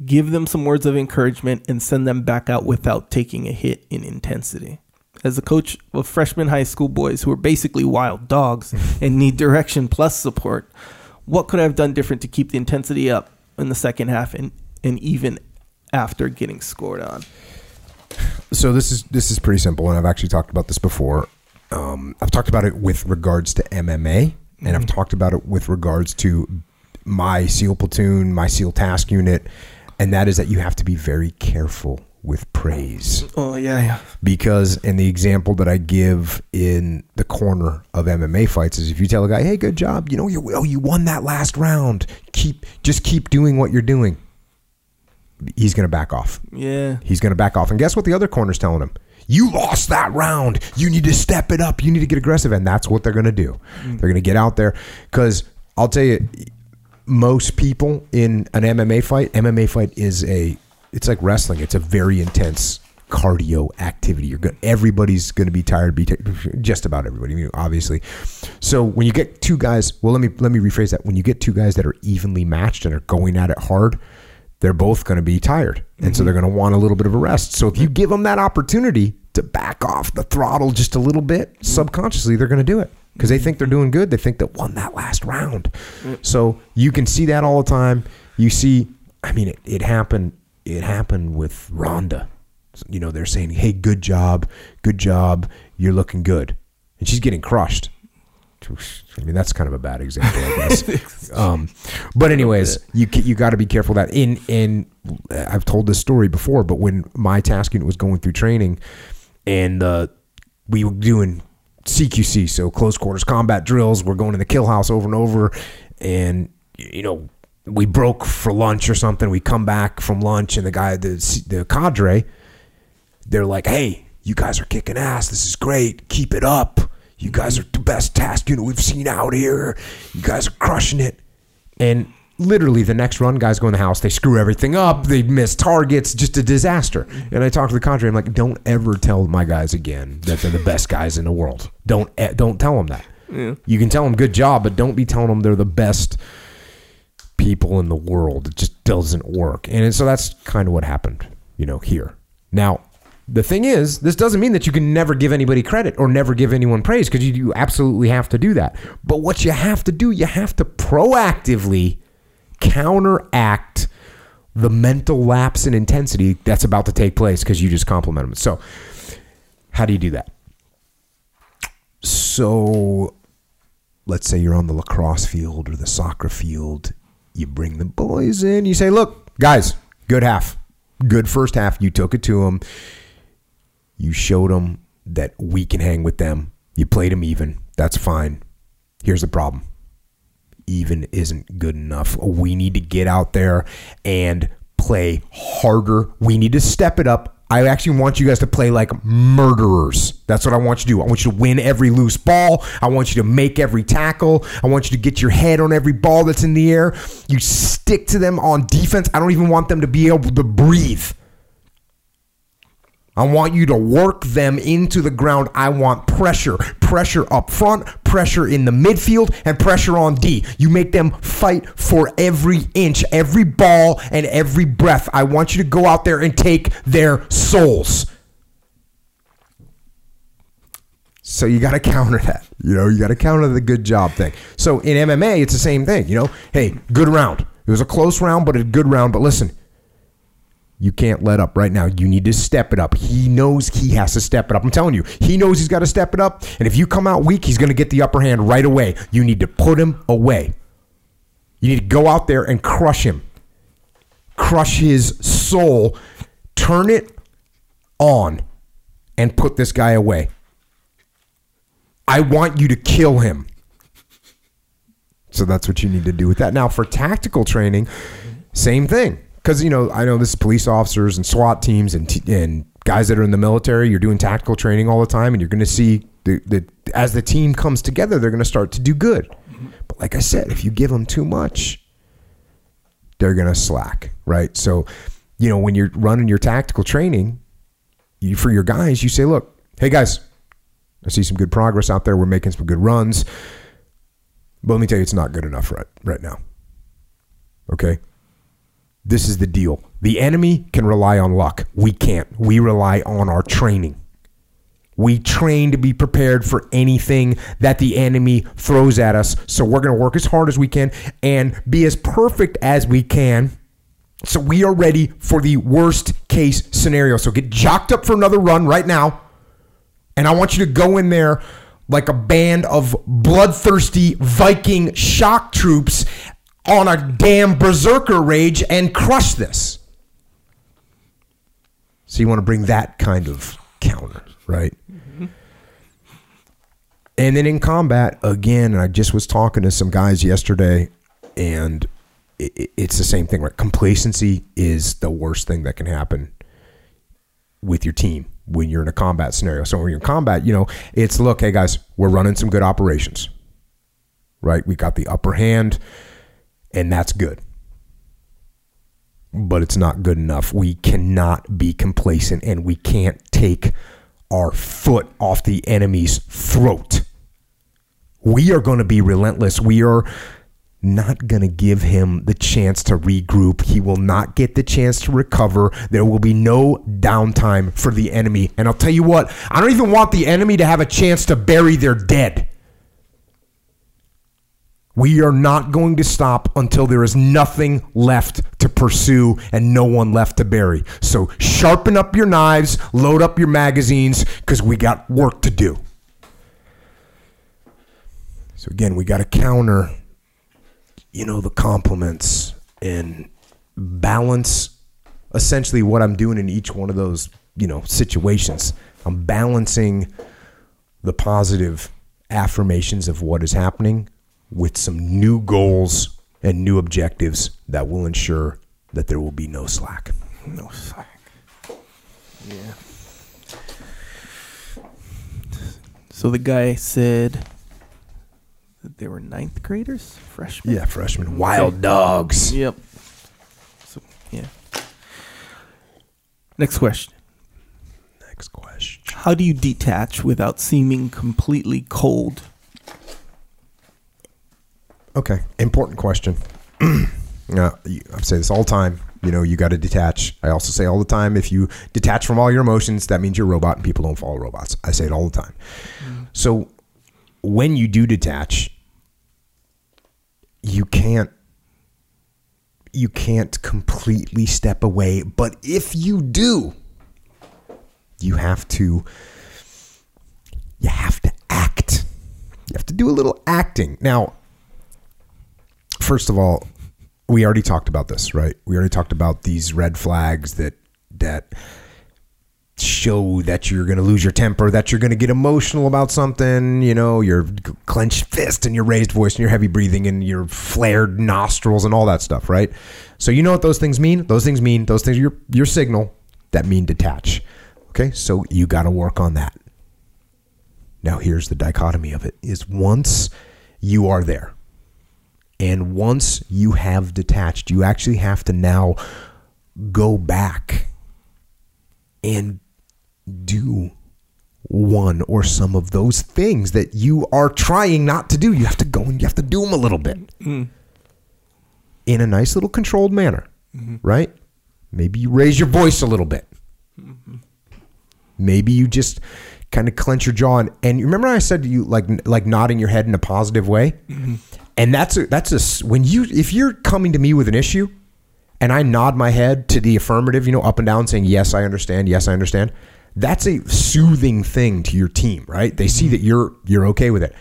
give them some words of encouragement, and send them back out without taking a hit in intensity? As a coach of freshman high school boys who are basically wild dogs *laughs* and need direction plus support, what could I have done different to keep the intensity up in the second half and, and even after getting scored on? So this is this is pretty simple, and I've actually talked about this before. Um, I've talked about it with regards to MMA, and I've talked about it with regards to my SEAL platoon, my SEAL task unit, and that is that you have to be very careful with praise Oh, yeah, yeah. because in the example that I give in the corner of MMA fights is if you tell a guy, "Hey, good job," you know, you oh, you won that last round. Keep just keep doing what you're doing. He's going to back off. Yeah. He's going to back off. And guess what the other corner's telling him? You lost that round. You need to step it up. You need to get aggressive. And that's what they're going to do. Mm. They're going to get out there. Because I'll tell you, most people in an MMA fight, MMA fight is a, it's like wrestling. It's a very intense cardio activity. You're good. Everybody's going to be tired. Be t- just about everybody, I mean, obviously. So when you get two guys, well, let me let me rephrase that. When you get two guys that are evenly matched and are going at it hard, they're both going to be tired. And so mm-hmm. they're going to want a little bit of a rest. So if you give them that opportunity to back off the throttle just a little bit, mm-hmm. subconsciously they're going to do it because they think they're doing good. They think they won that last round. Mm. So you can see that all the time. You see, I mean, it, it happened. It happened with Ronda. You know, they're saying, "Hey, good job, good job. You're looking good," and she's getting crushed. I mean, that's kind of a bad example, I guess. *laughs* *laughs* um, but anyways, you you got to be careful that in in I've told this story before, but when my task unit was going through training, and uh, we were doing CQC, so close quarters combat drills, we're going in the kill house over and over, and you know we broke for lunch or something. We come back from lunch, and the guy, the the cadre, they're like, "Hey, you guys are kicking ass. This is great. Keep it up. You guys are the best task unit we've seen out here. You guys are crushing it." And literally, the next run, guys go in the house. They screw everything up. They miss targets. Just a disaster. And I talk to the cadre. I'm like, "Don't ever tell my guys again that they're the best guys in the world. Don't don't tell them that. You can tell them good job, but don't be telling them they're the best." People in the world. It just doesn't work. And so that's kind of what happened, you know, here. Now, the thing is, this doesn't mean that you can never give anybody credit or never give anyone praise because you, you absolutely have to do that. But what you have to do, you have to proactively counteract the mental lapse in intensity that's about to take place because you just compliment them. So, how do you do that? So, let's say you're on the lacrosse field or the soccer field, you bring the boys in, you say, look, guys, good half, good first half. You took it to them. You showed them that we can hang with them. You played them even. That's fine. Here's the problem even isn't good enough. We need to get out there and play harder. We need to step it up. I actually want you guys to play like murderers. That's what I want you to do. I want you to win every loose ball. I want you to make every tackle. I want you to get your head on every ball that's in the air. You stick to them on defense. I don't even want them to be able to breathe. I want you to work them into the ground. I want pressure, pressure up front, pressure in the midfield, and pressure on D. You make them fight for every inch, every ball, and every breath. I want you to go out there and take their souls. So you got to *laughs* counter that. You know, you got to counter the good job thing. So in MMA, it's the same thing. You know, hey, good round. It was a close round, but a good round. But listen, you can't let up right now. You need to step it up. He knows he has to step it up. I'm telling you, he knows he's got to step it up. And if you come out weak, he's going to get the upper hand right away. You need to put him away. You need to go out there and crush him, crush his soul, turn it on, and put this guy away. I want you to kill him. So that's what you need to do with that. Now, for tactical training, same thing because you know I know this is police officers and SWAT teams and t- and guys that are in the military. You're doing tactical training all the time, and you're going to see the, the as the team comes together, they're going to start to do good. But like I said, if you give them too much, they're going to slack, right? So, you know, when you're running your tactical training, you for your guys, you say, "Look, hey guys, I see some good progress out there. We're making some good runs." But let me tell you, it's not good enough right right now. Okay, this is the deal. The enemy can rely on luck. We can't. We rely on our training. We train to be prepared for anything that the enemy throws at us. So we're going to work as hard as we can and be as perfect as we can. So we are ready for the worst case scenario. So get jocked up for another run right now. And I want you to go in there like a band of bloodthirsty Viking shock troops on a damn berserker rage and crush this. So you want to bring that kind of counter, right? Mm-hmm. And then in combat, again, I just was talking to some guys yesterday, and it, it's the same thing, right? Complacency is the worst thing that can happen with your team when you're in a combat scenario. So when you're in combat, you know, it's look, hey guys, we're running some good operations, right? We got the upper hand and that's good. But it's not good enough. We cannot be complacent and we can't take our foot off the enemy's throat. We are going to be relentless. We are not going to give him the chance to regroup. He will not get the chance to recover. There will be no downtime for the enemy. And I'll tell you what, I don't even want the enemy to have a chance to bury their dead. We are not going to stop until there is nothing left to pursue and no one left to bury. So sharpen up your knives, load up your magazines, because we got work to do. So again, we got to counter, you know, the compliments and balance essentially what I'm doing in each one of those, you know, situations. I'm balancing the positive affirmations of what is happening with some new goals and new objectives that will ensure that there will be no slack. No slack. Yeah. So the guy said that they were ninth graders, freshmen. Yeah, freshmen, wild dogs. Yep. So yeah. Next question. Next question. How do you detach without seeming completely cold Okay, important question. uh, I say this all the time. You know, you got to detach. I also say all the time, if you detach from all your emotions, that means you're a robot, and people don't follow robots. I say it all the time. Mm. So, when you do detach, you can't you can't completely step away. But if you do, you have to you have to act You have to do a little acting. Now, first of all, we already talked about this, right? We already talked about these red flags that that show that you're going to lose your temper, that you're going to get emotional about something, you know, your clenched fist and your raised voice and your heavy breathing and your flared nostrils and all that stuff, right? So you know what those things mean? Those things mean those things are your your signal that mean detach. Okay? So you got to work on that. Now here's the dichotomy of it is once you are there and once you have detached, you actually have to now go back and do one or some of those things that you are trying not to do. You have to go and you have to do them a little bit mm-hmm. in a nice little controlled manner, mm-hmm. right? Maybe you raise your voice a little bit. Mm-hmm. Maybe you just kind of clench your jaw and, and remember I said to you like like nodding your head in a positive way, and that's a, that's a when you if you're coming to me with an issue, and I nod my head to the affirmative, you know, up and down, saying yes, I understand, yes, I understand. That's a soothing thing to your team, right? They see mm-hmm. that you're you're okay with it.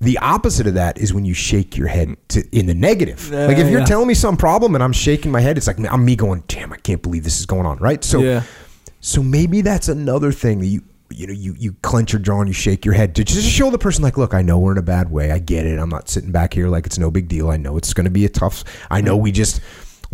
The opposite of that is when you shake your head to, in the negative. like if you're yeah. telling me some problem and I'm shaking my head, it's like I'm me going, "Damn, I can't believe this is going on." Right? So, Yeah. so maybe that's another thing that you you know you you clench your jaw and you shake your head to just show the person like, "Look, I know we're in a bad way. I get it. I'm not sitting back here like it's no big deal. I know it's going to be a tough. I know we just."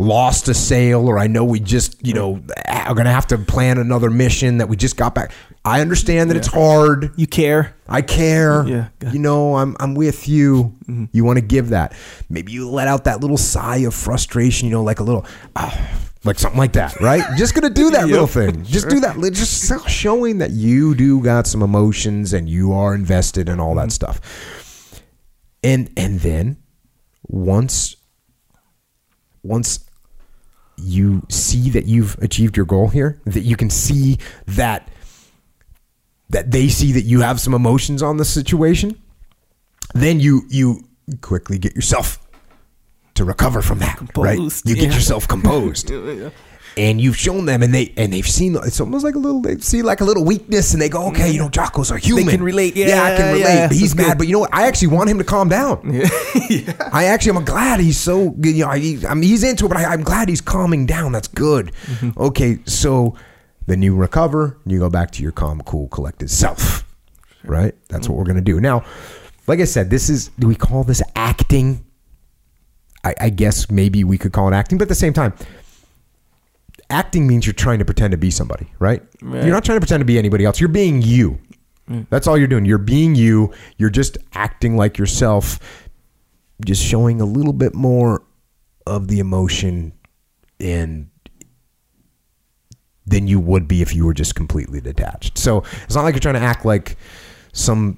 lost a sale or I know we just, you know, are going to have to plan another mission that we just got back. I understand that it's hard. You care? I care. Yeah, You know, I'm I'm with you. You want to give that. Maybe you let out that little sigh of frustration, you know, like a little ah, like something like that, right? just to do that *laughs* little thing. Just do that. Just showing that you do got some emotions and you are invested in all that mm-hmm. stuff. And and then once once you see that you've achieved your goal here, that you can see that that they see that you have some emotions on the situation, then you you quickly get yourself to recover from that, right? Composed, You get yeah. yourself composed. *laughs* And you've shown them, and they and they've seen. It's almost like a little. They see like a little weakness, and they go, "Okay, you know, Jocko's a human. They can relate. I Yeah, I can relate. yeah, but he's mad. But you know what? I actually want him to calm down. *laughs* I actually I'm glad he's so. You know, he, I mean, he's into it, but I, I'm glad he's calming down. That's good. Mm-hmm. Okay, so then you recover, and you go back to your calm, cool, collected self. Right. That's what we're gonna do now. Like I said, this is. Do we call this acting? I, I guess maybe we could call it acting, but at the same time, acting means you're trying to pretend to be somebody, right? Right. You're not trying to pretend to be anybody else. You're being you. Mm. That's all you're doing. You're being you. You're just acting like yourself, just showing a little bit more of the emotion and than you would be if you were just completely detached. So it's not like you're trying to act like some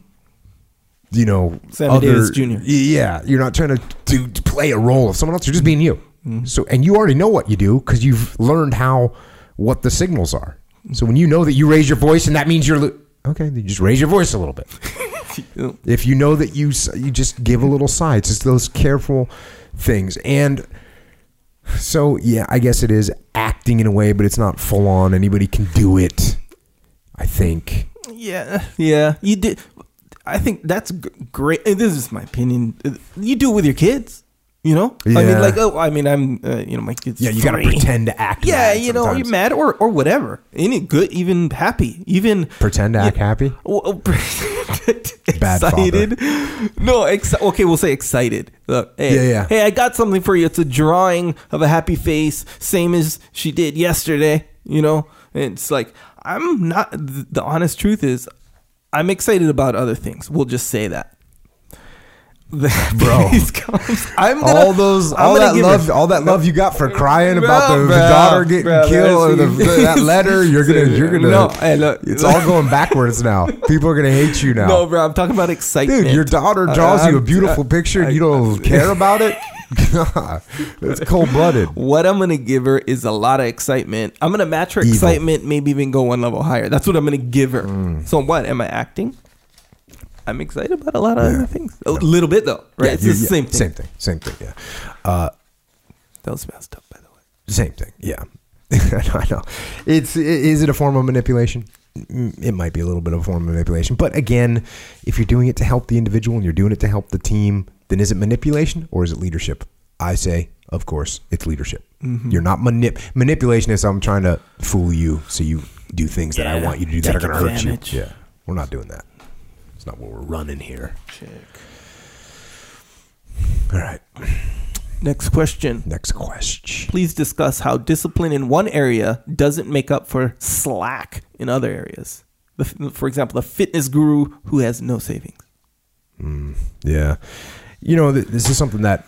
you know Sammy other Davis Jr.. Yeah, you're not trying to, to, to play a role of someone else. You're just being you. Mm-hmm. So and you already know what you do because you've learned how what the signals are. So when you know that you raise your voice and that means you're lo- okay, then you just raise your voice a little bit. *laughs* if you know that you you just give a little sigh, it's just those careful things. And so yeah, I guess it is acting in a way, but it's not full on. Anybody can do it. I think. Yeah, yeah. You did. I think that's g- great. This is my opinion. You do it with your kids. You know. yeah. I mean, like, oh, I mean, I'm. Uh, you know, my kids. Yeah, you got to pretend to act. Yeah, you know, sometimes. you're mad or or whatever. Any good, even happy, even Pretend to act happy. Oh, *laughs* oh, Bad excited. No, ex- okay, we'll say excited. Look, hey, Yeah, yeah. hey, I got something for you. It's a drawing of a happy face, same as she did yesterday. You know, and it's like I'm not. The honest truth is, I'm excited about other things. We'll just say that. *laughs* Bro. I'm gonna, all those, I'm all that love, her- all that love you got for *laughs* crying Bro, about the, the daughter getting bro, killed or the, that letter. *laughs* You're gonna, you're gonna. No, hey, look. it's all going backwards now. People are gonna hate you now. No, bro, I'm talking about excitement. Dude, your daughter Uh, draws you a I'm- beautiful uh, picture and you don't care about it. *laughs* it's cold blooded. What I'm gonna give her is a lot of excitement. I'm gonna match her Evil. excitement, maybe even go one level higher. That's what I'm gonna give her. Mm. So what? Am I acting? I'm excited about a lot of other things. A little bit though, right? it's the same thing. Same thing. Same thing. Yeah. Uh, That was messed up, by the way. same thing. Yeah. *laughs* I know. It's. i- Is it a form of manipulation? mm, it might be a little bit of a form of manipulation. But again, if you're doing it to help the individual and you're doing it to help the team, then is it manipulation or is it leadership? I say, of course, it's leadership. Mm-hmm. You're not manip manipulation is I'm trying to fool you so you do things that I want you to do that are going to hurt you. Yeah, we're not doing that. It's not what we're running here. Check. All right, Next question. next question. Please discuss how discipline in one area doesn't make up for slack in other areas. The, for example, the fitness guru who has no savings. Mm, yeah, you know, th- this is something that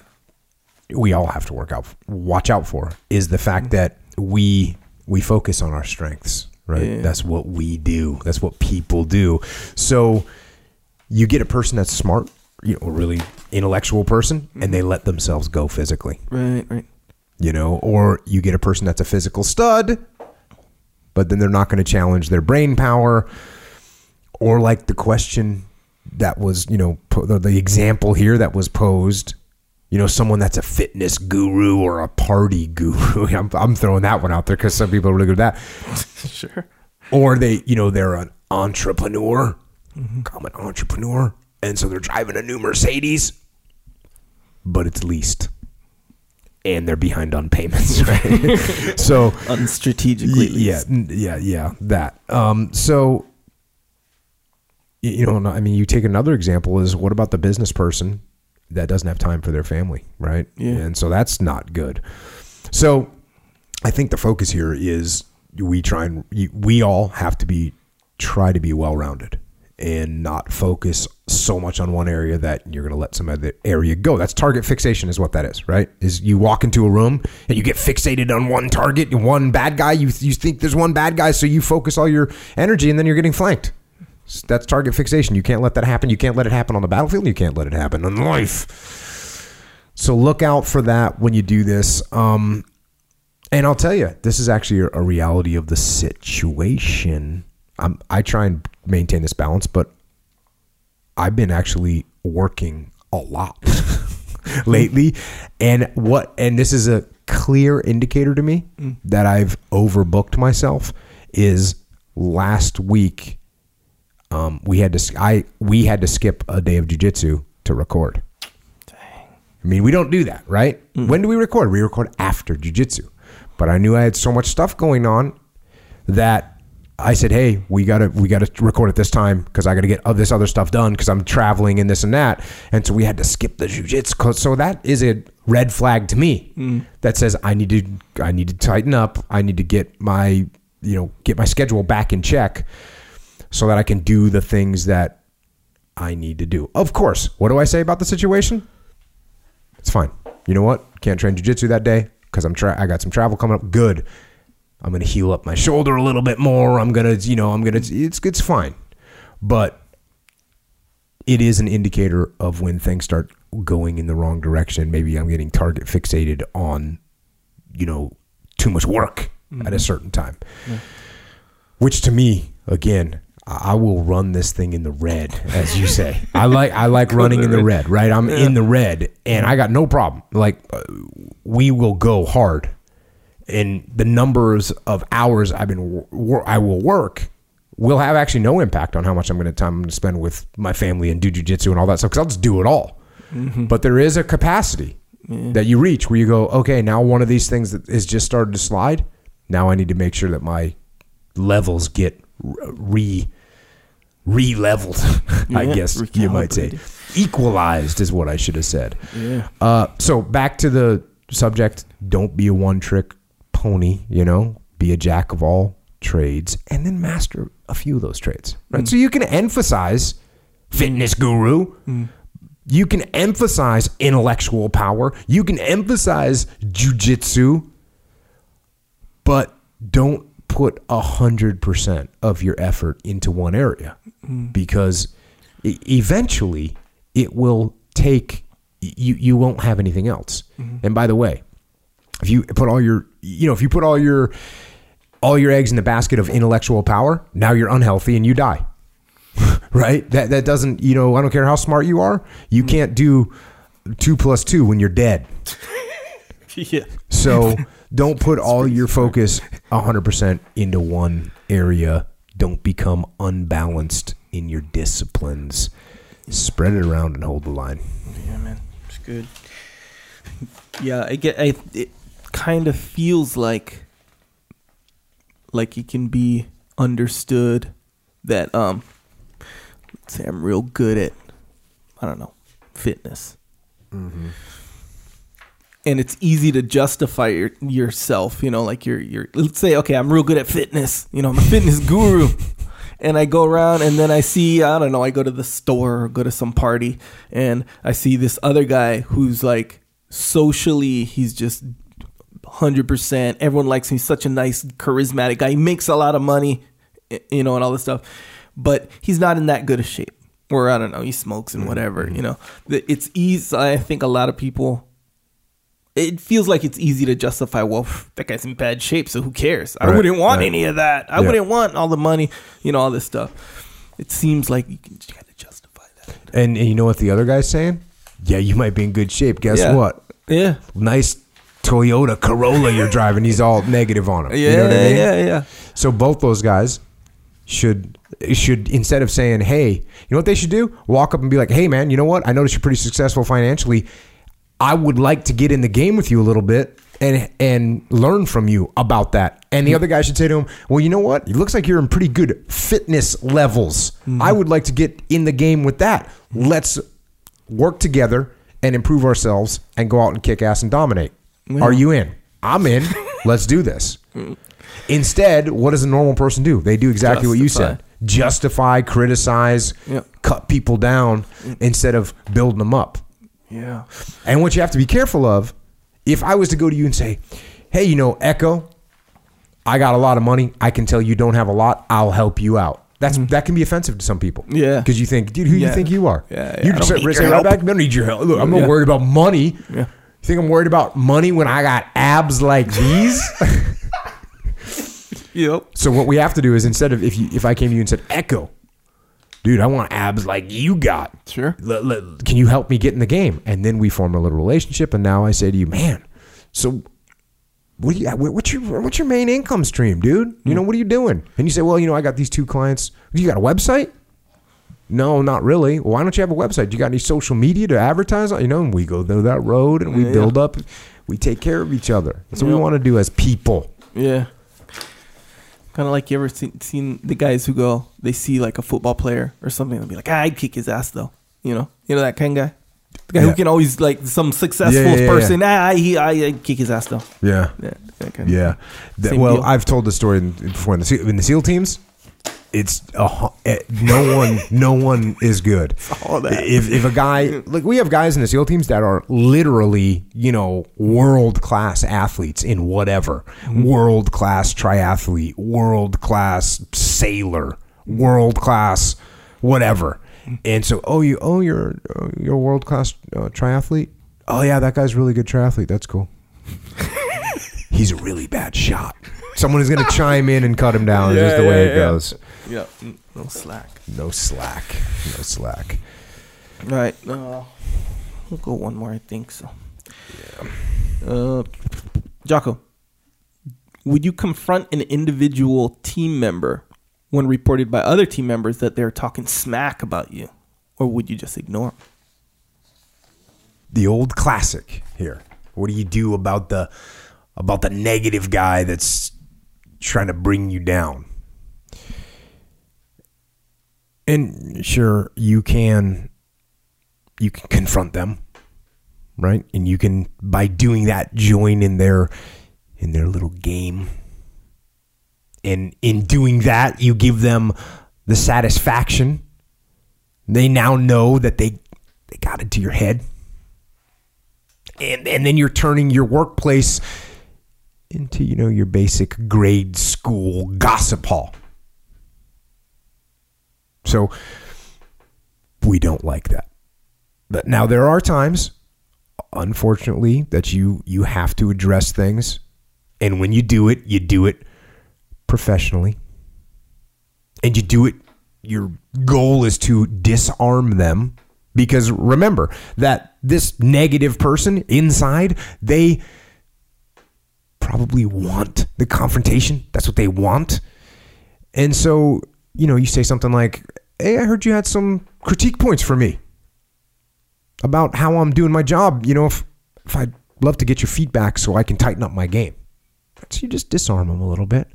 we all have to work out, watch out for. Is the fact that we we focus on our strengths, right? Yeah. That's what we do. That's what people do. So you get a person that's smart, you know, a really intellectual person, and they mm-hmm. let themselves go physically, Right, right. you know, or you get a person that's a physical stud, but then they're not going to challenge their brain power, or like the question that was, you know, the, the example here that was posed. You know, someone that's a fitness guru or a party guru. *laughs* I'm, I'm throwing that one out there because some people are really good at that *laughs* Sure. or they you know they're an entrepreneur i'm an entrepreneur and so they're driving a new mercedes but it's leased and they're behind on payments *laughs* right so Unstrategically. yeah yeah yeah that um so you know i mean you take another example is what about the business person that doesn't have time for their family right Yeah. and so that's not good so I think the focus here is we try and we all have to be try to be well rounded and not focus so much on one area that you're going to let some other area go. That's target fixation, is what that is, right? Is you walk into a room and you get fixated on one target, one bad guy. You you think there's one bad guy, so you focus all your energy, and then you're getting flanked. That's target fixation. You can't let that happen. You can't let it happen on the battlefield. You can't let it happen in life. So look out for that when you do this. Um, and I'll tell you, this is actually a, reality of the situation. I'm, I try and maintain this balance, but I've been actually working a lot *laughs* lately. And what, and this is a clear indicator to me that I've overbooked myself is last week. Um, we had to, I, we had to skip a day of jujitsu to record. Dang. I mean, we don't do that, right? Mm. When do we record? We record after jujitsu. But I knew I had so much stuff going on that I said, "Hey, we gotta we gotta record at this time because I gotta get uh, this other stuff done because I'm traveling and this and that." And so we had to skip the jujitsu. So that is a red flag to me mm. that says I need to I need to tighten up. I need to get my you know get my schedule back in check so that I can do the things that I need to do. Of course, what do I say about the situation? It's fine. You know what? Can't train jujitsu that day because I'm tra- I got some travel coming up. Good. I'm gonna heal up my shoulder a little bit more. I'm gonna, you know, I'm gonna. It's it's fine, but it is an indicator of when things start going in the wrong direction. Maybe I'm getting target fixated on, you know, too much work at a mm-hmm. certain time. Which to me, again, I will run this thing in the red, as you say. I like I like running in the red, right? I'm in the red, and I got no problem. Like uh, we will go hard, and the numbers of hours I've been wor- I will work will have actually no impact on how much I'm going to time I'm going to spend with my family and do jujitsu and all that stuff because I'll just do it all. But there is a capacity that you reach where you go, okay, now one of these things that is just started to slide. Now I need to make sure that my levels get re re leveled. *laughs* I guess you might say equalized is what I should have said. Yeah. Uh, so back to the subject. Don't be a one trick pony. You know, be a jack of all trades, and then master a few of those trades. Right. So you can emphasize fitness guru. You can emphasize intellectual power. You can emphasize jujitsu, but don't put a hundred percent of your effort into one area mm. because e- eventually it will take you. You won't have anything else. Mm-hmm. And by the way, if you put all your, you know, if you put all your all your eggs in the basket of intellectual power, now you're unhealthy and you die. *laughs* right? That that doesn't, you know, I don't care how smart you are, you mm. can't do two plus two when you're dead. *laughs* yeah. So *laughs* don't put all your focus 100% into one area. Don't become unbalanced in your disciplines. Spread it around and hold the line. Yeah, man, it's good. Yeah, I get. I, it kind of feels like like it can be understood that um, let's say I'm real good at I don't know fitness, and it's easy to justify your, yourself. You know, like you're you're. Let's say okay, I'm real good at fitness. You know, I'm a fitness *laughs* guru. And I go around and then I see, I don't know, I go to the store or go to some party and I see this other guy who's like socially, he's just 100%. Everyone likes him. He's such a nice, charismatic guy. He makes a lot of money, you know, and all this stuff. But he's not in that good of shape. Or I don't know, he smokes and whatever, mm-hmm. you know. It's easy. I think a lot of people, it feels like it's easy to justify, well, that guy's in bad shape, so who cares? I Right, wouldn't want right. any of that. I Yeah. wouldn't want all the money, you know, all this stuff. It seems like you can you gotta justify that. And, and you know what the other guy's saying? Yeah, you might be in good shape. Guess Yeah. what? Yeah. Nice Toyota Corolla you're driving. He's all negative on him. Yeah, you know what I mean? yeah, yeah. So both those guys should should instead of saying, "Hey," you know what they should do? Walk up and be like, "Hey, man, you know what? I noticed you're pretty successful financially. I would like to get in the game with you a little bit and and learn from you about that." And the mm. other guy should say to him, "Well, you know what? It looks like you're in pretty good fitness levels. Mm-hmm. I would like to get in the game with that. Mm-hmm. Let's work together and improve ourselves and go out and kick ass and dominate. Are you in? I'm in. *laughs* Let's do this." Mm. Instead, what does a normal person do? They do exactly what you said. Justify, criticize, Yep. cut people down mm. instead of building them up. Yeah. And what you have to be careful of, if I was to go to you and say, "Hey, you know, Echo, I got a lot of money. I can tell you don't have a lot. I'll help you out." That's that can be offensive to some people. Mm-hmm. Yeah. because you think, dude, who Yeah. you think you are? Yeah, yeah, you don't say, need say your right back. I don't need your help. Look, I'm not Yeah. worried about money. Yeah. You think I'm worried about money when I got abs like these? *laughs* Yep. So what we have to do is instead of if you if I came to you and said Echo, dude, I want abs like you got. Sure. Let- let- can you help me get in the game? And then we form a little relationship. And now I say to you, man, so what do you what's your what's your main income stream, dude? You hmm. know what are you doing? And you say, well, you know, I got these two clients. You got a website? No, not really. Well, why don't you have a website? You got any social media to advertise on? You know, and we go through that road and we Yeah. build up. We take care of each other. That's what we want to do as people. Yeah. Kind of like you ever seen, seen the guys who go, they see like a football player or something, they'll be like, ah, I'd kick his ass though. You know, you know that kind of guy. The guy Yeah. who can always like some successful Yeah, yeah, person. Ah, I, he, I, I'd kick his ass though. Yeah. Yeah, that kind of Yeah. That- well, deal. I've told the story in, before in the in the SEAL teams. It's a, eh, no one, no one is good. *laughs* If if a guy like we have guys in the SEAL teams that are literally you know world class athletes in whatever, Mm-hmm. world class triathlete, world class sailor, world class whatever. And so, oh, you, oh, you're uh, you're world class uh, triathlete. Oh yeah, that guy's a really good triathlete. That's cool *laughs* he's a really bad shot. Someone is going to chime in and cut him down. It's just the Yeah, way it yeah. goes. Yeah, mm, no slack. No slack. No slack. All right, uh, we'll go one more. I think so. Uh, Jocko, would you confront an individual team member when reported by other team members that they're talking smack about you, or would you just ignore them? The old classic here. What do you do about the about the negative guy that's trying to bring you down? And sure, you can you can confront them, right? And you can by doing that join in their in their little game. And in doing that, you give them the satisfaction. They now know that they they got into your head. And and then you're turning your workplace into, you know, your basic grade school gossip hall. So we don't like that. But now there are times, unfortunately, that you you have to address things. And when you do it, you do it professionally. And you do it your goal is to disarm them because remember that this negative person inside, they probably want the confrontation. That's what they want. And so, you know, you say something like, Hey, I heard you had some critique points for me about how I'm doing my job. You know, if, if I'd love to get your feedback so I can tighten up my game. So you just disarm them a little bit.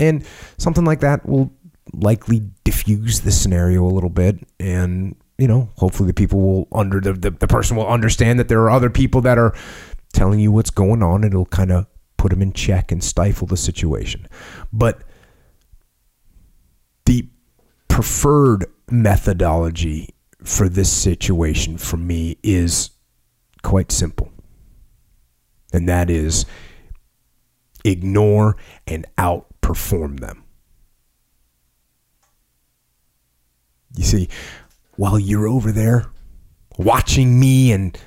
And something like that will likely diffuse the scenario a little bit. And, you know, hopefully the people will under the, the, the person will understand that there are other people that are telling you what's going on. It'll kind of put them in check and stifle the situation. But the preferred methodology for this situation for me is quite simple. And that is ignore and outperform them. You see, while you're over there watching me and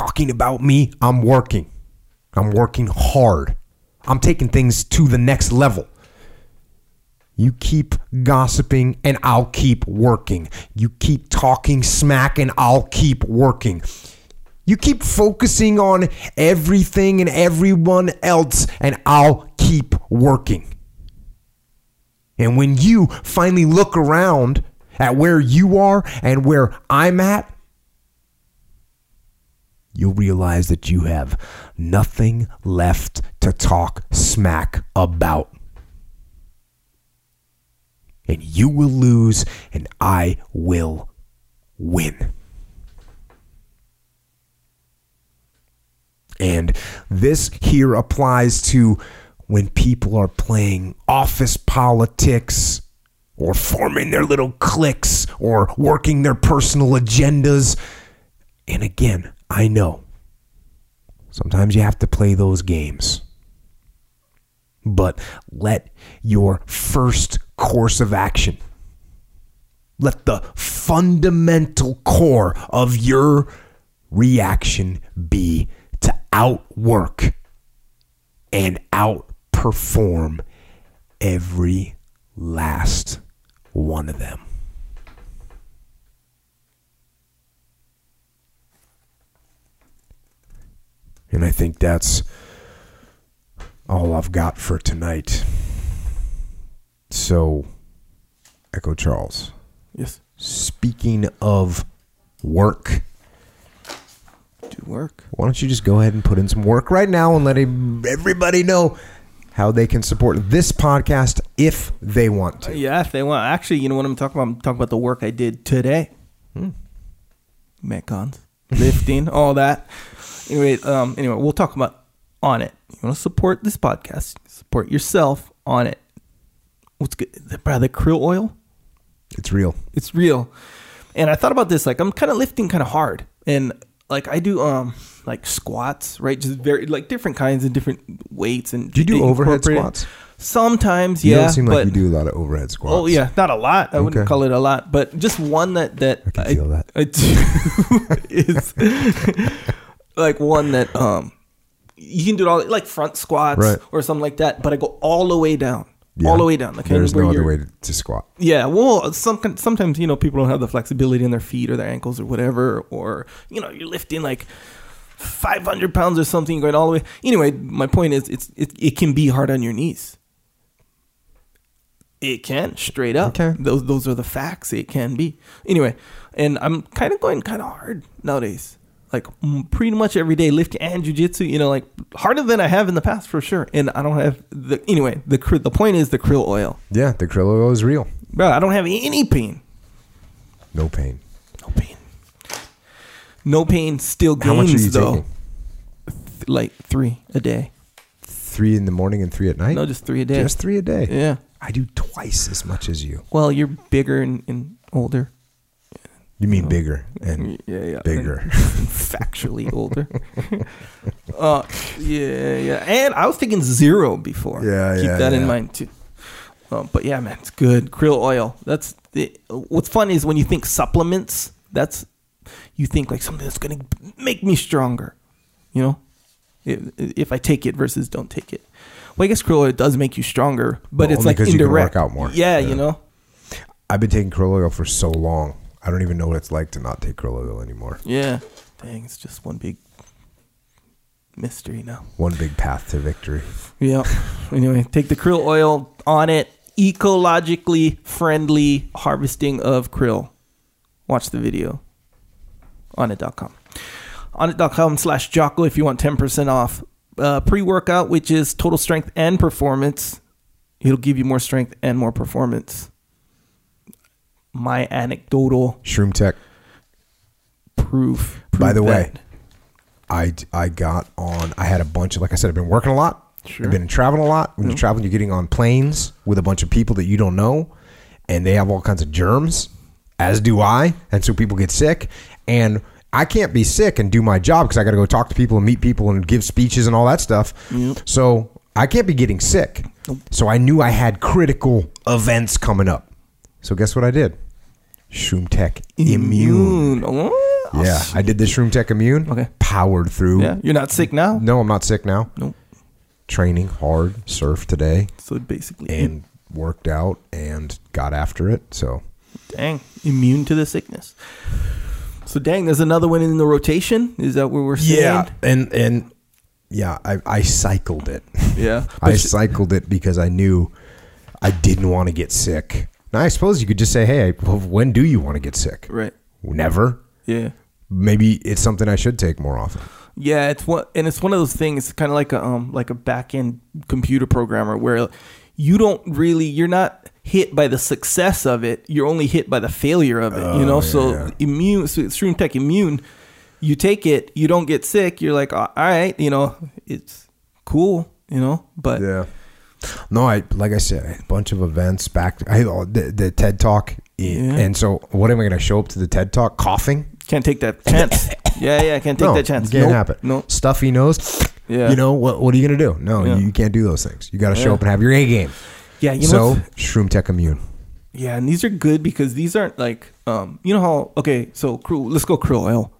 talking about me, I'm working. I'm working hard. I'm taking things to the next level. You keep gossiping and I'll keep working. You keep talking smack and I'll keep working. You keep focusing on everything and everyone else and I'll keep working. And when you finally look around at where you are and where I'm at, you'll realize that you have nothing left to talk smack about. And you will lose, and I will win. And this here applies to when people are playing office politics or forming their little cliques or working their personal agendas. And again, I know sometimes you have to play those games. But let your first course of action, let the fundamental core of your reaction be to outwork and outperform every last one of them. And I think that's all I've got for tonight. So, Echo Charles, Yes. speaking of work, Do work. why don't you just go ahead and put in some work right now and let everybody know how they can support this podcast if they want to? Yeah, if they want. Actually, you know what I'm talking about? I'm talking about the work I did today. Hmm. Metcons, lifting, all that. Anyway, um, anyway, we'll talk about Onnit. You want to support this podcast? Support yourself Onnit. What's good? Buy the krill oil. It's real. It's real. And I thought about this. Like I'm kind of lifting kind of hard, and like I do um like squats, right? Just very like different kinds and different weights and. Do you do overhead squats? Sometimes, You yeah. don't seem like but, you do a lot of overhead squats. Oh yeah, not a lot. I wouldn't call it a lot, but just one that that I can feel that. I do *laughs* is *laughs* like one that um you can do it all like front squats Right. or something like that. But I go all the way down, all the way down. Like There's where no other you're- way to, to squat. Yeah, well, some sometimes you know people don't have the flexibility in their feet or their ankles or whatever, or you know you're lifting like 500 pounds or something going all the way. Anyway, my point is it's it, it can be hard on your knees. It can straight up. Okay. Those those are the facts. It can be anyway, and I'm kind of going kind of hard nowadays. Like mm, pretty much every day, lifting and jujitsu. You know, like harder than I have in the past for sure. And I don't have the anyway. The the point is the krill oil, Yeah, the krill oil is real. bro. I don't have any pain. No pain. No pain. No pain still gains How much are you though. taking? Th- Like three a day. Three in the morning and three at night. No, just three a day. Just three a day. yeah. I do twice as much as you. Well, you're bigger and, and older. You mean bigger and Yeah, yeah. bigger. And *laughs* factually older. *laughs* uh, yeah, yeah. And I was thinking zero before. Yeah, Keep yeah, that in mind too. Um, but yeah, man, it's good. Krill oil. That's the. What's fun is when you think supplements. That's you think like something that's gonna make me stronger. You know, if, if I take it versus don't take it. Well, I guess krill oil does make you stronger, but Well, it's like 'cause you can indirect. work out more. Yeah, Yeah. you know. I've been taking krill oil for so long. I don't even know what it's like to not take krill oil anymore. Yeah. Dang, it's just one big mystery now. One big path to victory. Yeah. Anyway, take the krill oil Onnit. ecologically friendly harvesting of krill. Watch the video Onnit.com. On it.com slash Jocko if you want 10% off. Uh, Pre workout, which is total strength and performance. It'll give you more strength and more performance. My anecdotal Shroom Tech. proof. By prove the way, that. I I got on. I had a bunch of like I said. I've been working a lot. Sure. I've been traveling a lot. When you're traveling, you're getting on planes with a bunch of people that you don't know, and they have all kinds of germs. As do I, and so people get sick. And I can't be sick and do my job because I got to go talk to people and meet people and give speeches and all that stuff. So I can't be getting sick. So I knew I had critical events coming up. So guess what I did? Shroom Tech Immune. Oh, Yeah, I did the Shroom Tech Immune. Okay. Powered through. Yeah, you're not sick now. No, I'm not sick now. Nope. Training hard, surf today, So basically, and worked out and got after it. So dang, immune to the sickness. So dang, there's another one in the rotation. Is that what we're saying? and and yeah, I I cycled it. yeah. *laughs* I sh- cycled it because I knew I didn't want to get sick. Now I suppose you could just say, "Hey, well, when do you want to get sick?" right. Never. Yeah. Maybe it's something I should take more often. Yeah, it's one, and it's one of those things. Kind of like a um like a back end computer programmer where you don't really you're not hit by the success of it. You're only hit by the failure of it. you know, so Oh, yeah. immune, so Shroom Tech Immune, you take it, you don't get sick. You're like, all right, you know, it's cool, you know, but Yeah. No, I like I said, a bunch of events back. I the, the TED Talk, Yeah. and so what am I going to show up to the TED Talk coughing? can't take that chance. *laughs* yeah, yeah, I can't take no, that chance. It can't Nope, happen. No, Stuffy nose. Yeah. You know what? What are you going to do? No, Yeah. you, can't do those things. You got to show Yeah. up and have your A game. yeah, you know. so Shroom Tech Immune. Yeah, and these are good because these aren't like um you know how okay so krill let's go krill oil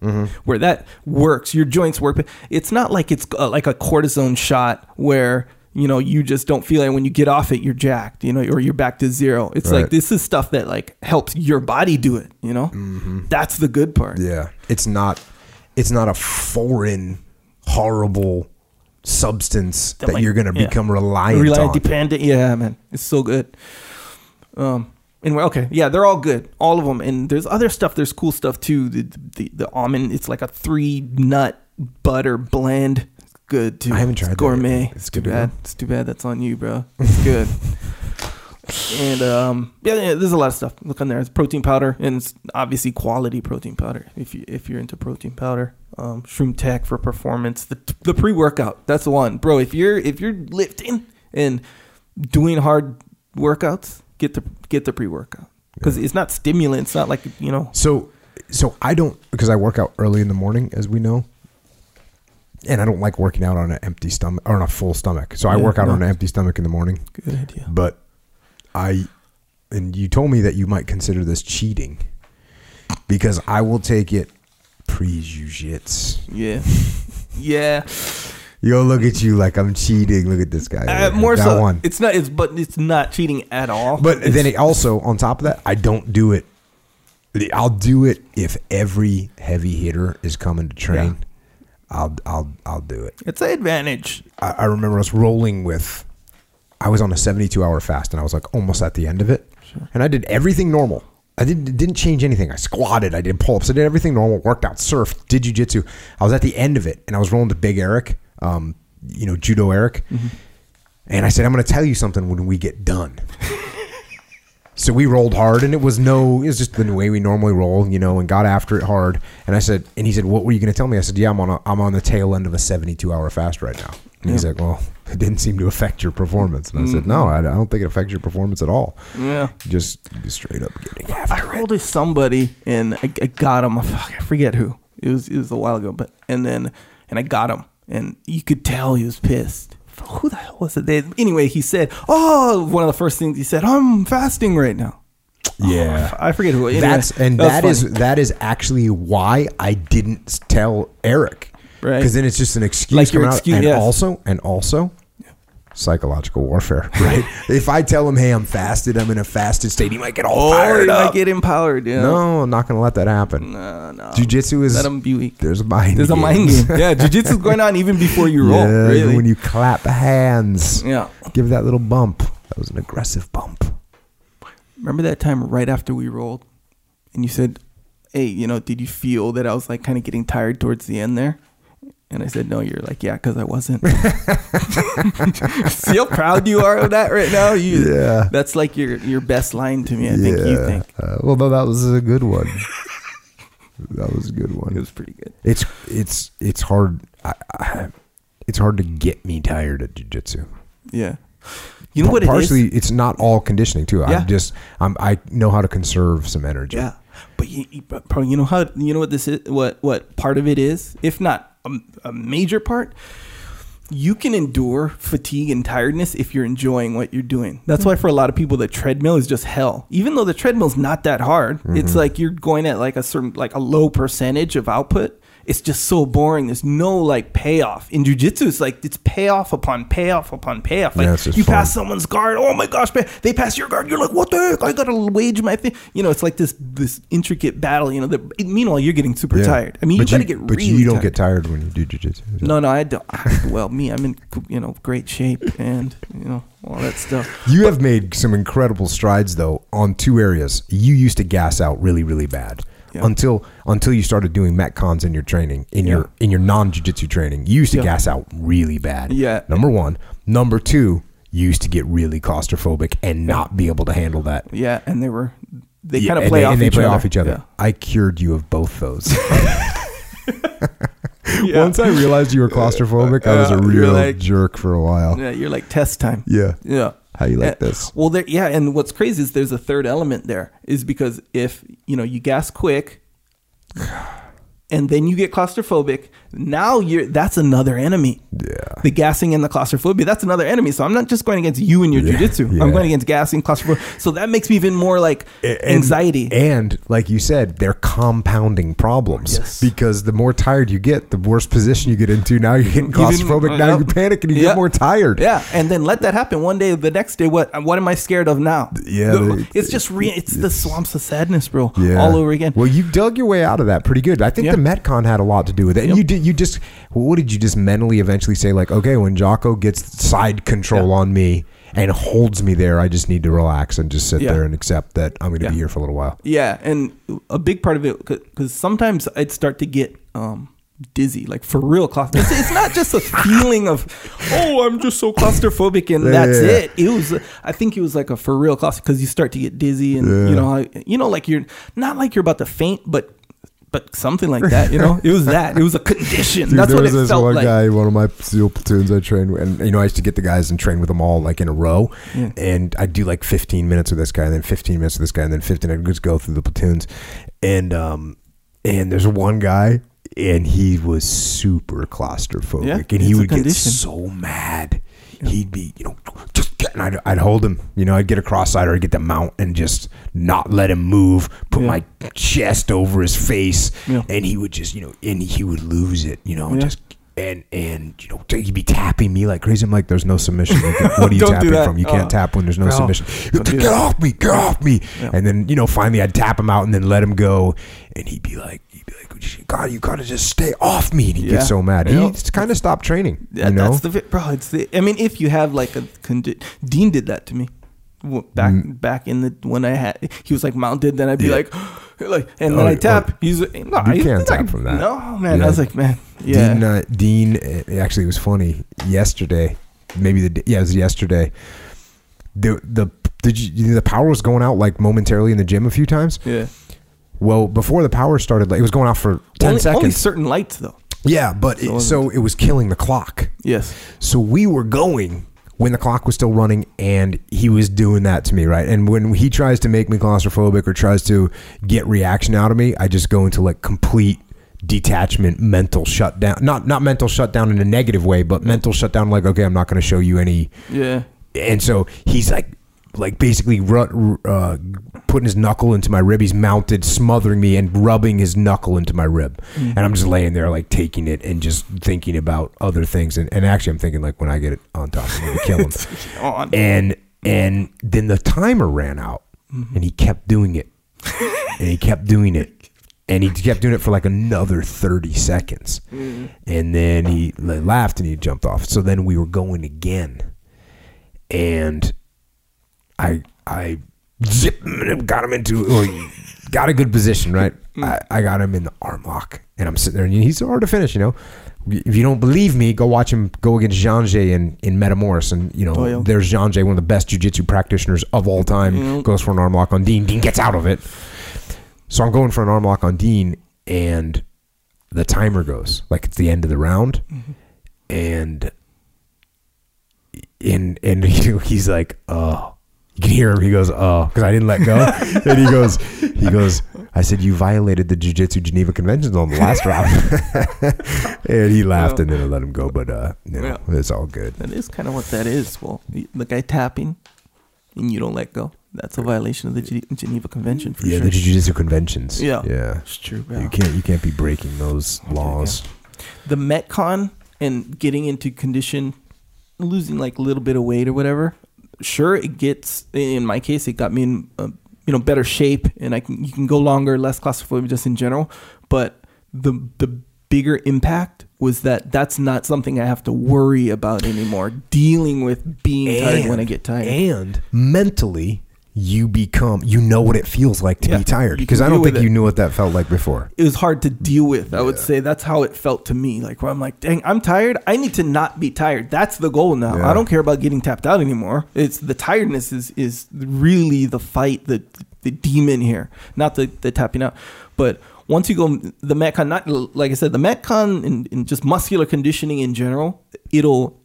where that works your joints work but it's not like it's uh, like a cortisone shot where you know you just don't feel it. When you get off it you're jacked you know or you're back to zero. It's Right. like this is stuff that like helps your body do it you know? That's the good part. Yeah, it's not. It's not a foreign, horrible substance that, might- you're going to yeah. become reliant, on. reliant on. dependent. Yeah man. It's so good. Um anyway okay. Yeah they're all good. All of them and there's other stuff. There's cool stuff too. The the, the almond it's like a three nut butter blend good too I haven't tried that gourmet yet. it's, It's too bad go. it's too bad that's on you bro. It's good. *laughs* And um yeah, yeah there's a lot of stuff. Look on there. It's protein powder and it's obviously quality protein powder if you if you're into protein powder. Um shroom tech for performance. The, the pre-workout that's the one. Bro if you're if you're lifting and doing hard workouts get the get the pre-workout. Because it's not stimulant. It's not like you know. So, so I don't because I work out early in the morning, as we know, and I don't like working out on an empty stomach or on a full stomach. So I work out no. on an empty stomach in the morning. good idea But I, and you told me that you might consider this cheating because I will take it pre-jujitsu. yeah *laughs* yeah Yo, look at you like I'm cheating. Look at this guy. uh, more so one. it's not it's but it's not cheating at all But It's- then it also, on top of that, I don't do it. I'll do it if every heavy hitter is coming to train. I'll I'll I'll do it. it's an advantage I, I remember us rolling with. I was on a 72 hour fast and I was like almost at the end of it, and I did everything normal. I didn't didn't change anything. I squatted, I did pull ups, I did everything normal. Worked out, surfed, did jujitsu. I was at the end of it, and I was rolling to Big Eric, um, you know, Judo Eric, and I said, "I'm going to tell you something when we get done." *laughs* So we rolled hard, and it was no, it was just the way we normally roll, you know, and got after it hard. And I said, and he said, "What were you going to tell me?" I said, "Yeah, I'm on a, I'm on the tail end of a 72 hour fast right now." And he's like, "Well, it didn't seem to affect your performance." And I said, mm-hmm. "No, I, I don't think it affects your performance at all. yeah Just straight up getting I after it." rolled with somebody and I, I got him. Fuck, I forget who. It was it was a while ago, but and then and I got him, and you could tell he was pissed. Who the hell was it? They, anyway, he said, "Oh, one of the first things he said, I'm fasting right now." Yeah. Oh, I forget who. Anyway, That's and that that is funny. that is actually why I didn't tell Eric, Right. Because then it's just an excuse Like your excuse- and yes. also and also psychological warfare, *laughs* right? if I tell him, "Hey, I'm fasted. I'm in a fasted state," he might get all Oh, fired he might get empowered. Yeah. no, I'm not going to let that happen. no, no. Jiu-jitsu is Let him be weak. there's a mind. Game. There's a mind game. *laughs* Yeah, jujitsu's going on even before you roll. Yeah, really. when you clap hands, yeah. give that little bump. That was an aggressive bump. Remember that time right after we rolled, and you said, "Hey, you know, did you feel that I was like kind of getting tired towards the end there?" And I said, "No." You're like, "Yeah, because I wasn't." *laughs* See how proud you are of that right now. You, Yeah. that's like your your best line to me. I think you think Uh, well, no, that was a good one. that was a good one. it was pretty good. It's it's it's hard. I, I, it's hard to get me tired at jujitsu. Yeah, you know what Partially, it is? it's not all conditioning too. Yeah. I'm just I'm I know how to conserve some energy. Yeah, but you, you, but you know how you know what this is? What what part of it is? If not a, a major part, you can endure fatigue and tiredness if you're enjoying what you're doing. That's why for a lot of people, the treadmill is just hell. Even though the treadmill's not that hard, it's mm-hmm. like you're going at like a certain like a low percentage of output. It's just so boring. There's no like payoff in jujitsu. It's like it's payoff upon payoff upon payoff. Like Yeah, you fun. pass someone's guard. Oh my gosh, man! They pass your guard. You're like, what the heck? I gotta wage my thing. You know, it's like this this intricate battle. You know, that meanwhall you're getting super Yeah. tired. I mean, you but gotta get but really you don't tired. get tired when you do jujitsu. No, no, I don't. Well, me, I'm in you know great shape and you know all that stuff. You have made some incredible strides though on two areas. You used to gas out really, really bad. Yeah. Until until you started doing metcons in your training, in Yeah. your in your non jiu-jitsu training. You used to Yeah. gas out really bad. Yeah. Number one. Number two, you used to get really claustrophobic and not be able to handle that. Yeah, and they were they kind of play they, off and they each play other. off each other. I cured you of both those. *laughs* Yeah. Once I realized you were claustrophobic, I was a real like- jerk for a while. Yeah, you're like test time. Yeah. Yeah. How you like Uh, this? Well, there, yeah, and what's crazy is there's a third element there, is because if you know you gas quick, *sighs* and then you get claustrophobic, now you're that's another enemy. Yeah. The gassing and the claustrophobia, that's another enemy. So I'm not just going against you and your Yeah, jujitsu. yeah. I'm going against gassing, claustrophobia. So that makes me even more like And- anxiety. And like you said, they're compounding problems Yes. because the more tired you get, the worse position you get into. Now you're getting *laughs* claustrophobic. now Yep. you *laughs* panic and you get more tired. Yeah, and then let that happen one day. The next day, what? What am I scared of now? Yeah, The- they- it's just re- it's, the swamps of sadness, bro. Yeah. all over again. Well, you dug your way out of that pretty good. I think Yeah. the Metcon had a lot to do with it. And Yep. you did. You just. What did you just mentally eventually say? Like, okay, when Jocko gets side control Yeah. on me and holds me there, I just need to relax and just sit Yeah. there and accept that I'm going to Yeah. be here for a little while. Yeah, and a big part of it because sometimes I'd start to get um, dizzy, like for real. claustrophobic. it's, it's not just a *laughs* feeling of oh, I'm just so claustrophobic and Yeah, that's yeah, yeah. it. It was, I think it was like a for real claustrophobic because you start to get dizzy and you know, you know, like you're not like you're about to faint, but but something like that. You know, it was that. It was a *laughs* condition. Dude, that's there what was it this felt one like. guy, one of my SEAL platoons I trained with, and you know, I used to get the guys and train with them all like in a row, Yeah. and I'd do like 15 minutes with this guy, and then 15 minutes with this guy, and then 15. I'd just go through the platoons, and um, and there's one guy, and he was super claustrophobic, Yeah, and he would get so mad. He'd be, you know, just get, and I'd, I'd hold him, you know, I'd get a cross side or I'd get the mount and just not let him move, put Yeah. my chest over his face, Yeah. and he would just, you know, and he would lose it, you know, Yeah. just and and you know he'd be tapping me like crazy. I'm like, there's no submission. Can- What *laughs* are you tapping from? You can't Oh. tap when there's no Bro, submission. Get off me! Get off me! And then you know finally I'd tap him out and then let him go, and like, he'd be like, God, you gotta just stay off me. And he'd Yeah. get so mad. Yeah. He kind of stopped training. Yeah, you know, that's the bro. It's the. I mean, if you have like a condi- Dean did that to me back back in the when I had he was like mounted. Then I'd be Mm. Yeah. like, *gasps* like, and then Oh, I tap. He's like, no, You he's can't like, tap from that. No, man. I was like, man, yeah, Dean, uh, Dean, uh, actually, it was funny yesterday. Maybe the yeah, it was yesterday. The the did you the power was going out like momentarily in the gym a few times. yeah. Well, before the power started, it was going off for ten only, seconds. only certain lights though. yeah, but So it so it was killing the clock. Yes. So we were going when the clock was still running, and he was doing that to me, right? And when he tries to make me claustrophobic or tries to get reaction out of me, I just go into like complete detachment, mental shutdown. Not not mental shutdown in a negative way, but mental shutdown. Like, okay, I'm not going to show you any. Yeah. And so he's like, like basically ru- uh, putting his knuckle into my rib. He's mounted, smothering me, and rubbing his knuckle into my rib. And I'm just laying there, like taking it and just thinking about other things. And, and actually, I'm thinking like when I get it on top, I'm gonna kill him. *laughs* And and then the timer ran out, and he kept doing it, and he kept doing it. And he kept doing it for like another 30 seconds. And then he laughed and he jumped off. So then we were going again. And I I zip got him into got a good position, right? Mm. I, I got him in the arm lock, and I'm sitting there, and he's hard to finish, you know. If you don't believe me, go watch him go against Jean Jacques in, in Metamoris. And, you know, Oh, yeah. there's Jean Jacques, one of the best jiu-jitsu practitioners of all time, goes for an arm lock on Dean. Dean gets out of it. So I'm going for an arm lock on Dean, and the timer goes like it's the end of the round, mm-hmm. and and and *laughs* he, he's like, oh, can hear him. He goes, oh, because I didn't let go, *laughs* and he goes, he goes. I said you violated the Jiu-Jitsu Geneva Conventions on the last round, *laughs* and he laughed, and then I let him go. But uh, you know, Yeah. it's all good. That is kind of what that is. Well, the guy tapping and you don't let go. That's a violation of the Ge- Geneva Convention for Yeah, sure. the Jiu-Jitsu conventions. Yeah. yeah. it's true. You can't you can't be breaking those laws. the Metcon and getting into condition, losing like a little bit of weight or whatever. Sure, it gets. In my case, it got me in uh, you know better shape, and I can you can go longer, less claustrophobic just in general. But the the bigger impact was that that's not something I have to worry about anymore. Dealing with being tired when I get tired. And mentally, you become you know what it feels like to Yeah, be tired because I don't think you knew what that felt like before. it was hard to deal with. I would say that's how it felt to me. Like where I'm like, dang, I'm tired. I need to not be tired. That's the goal now. Yeah. I don't care about getting tapped out anymore. It's the tiredness is is really the fight, the the demon here, not the the tapping out. But once you go the metcon, not like I said, the metcon and, and just muscular conditioning in general, it'll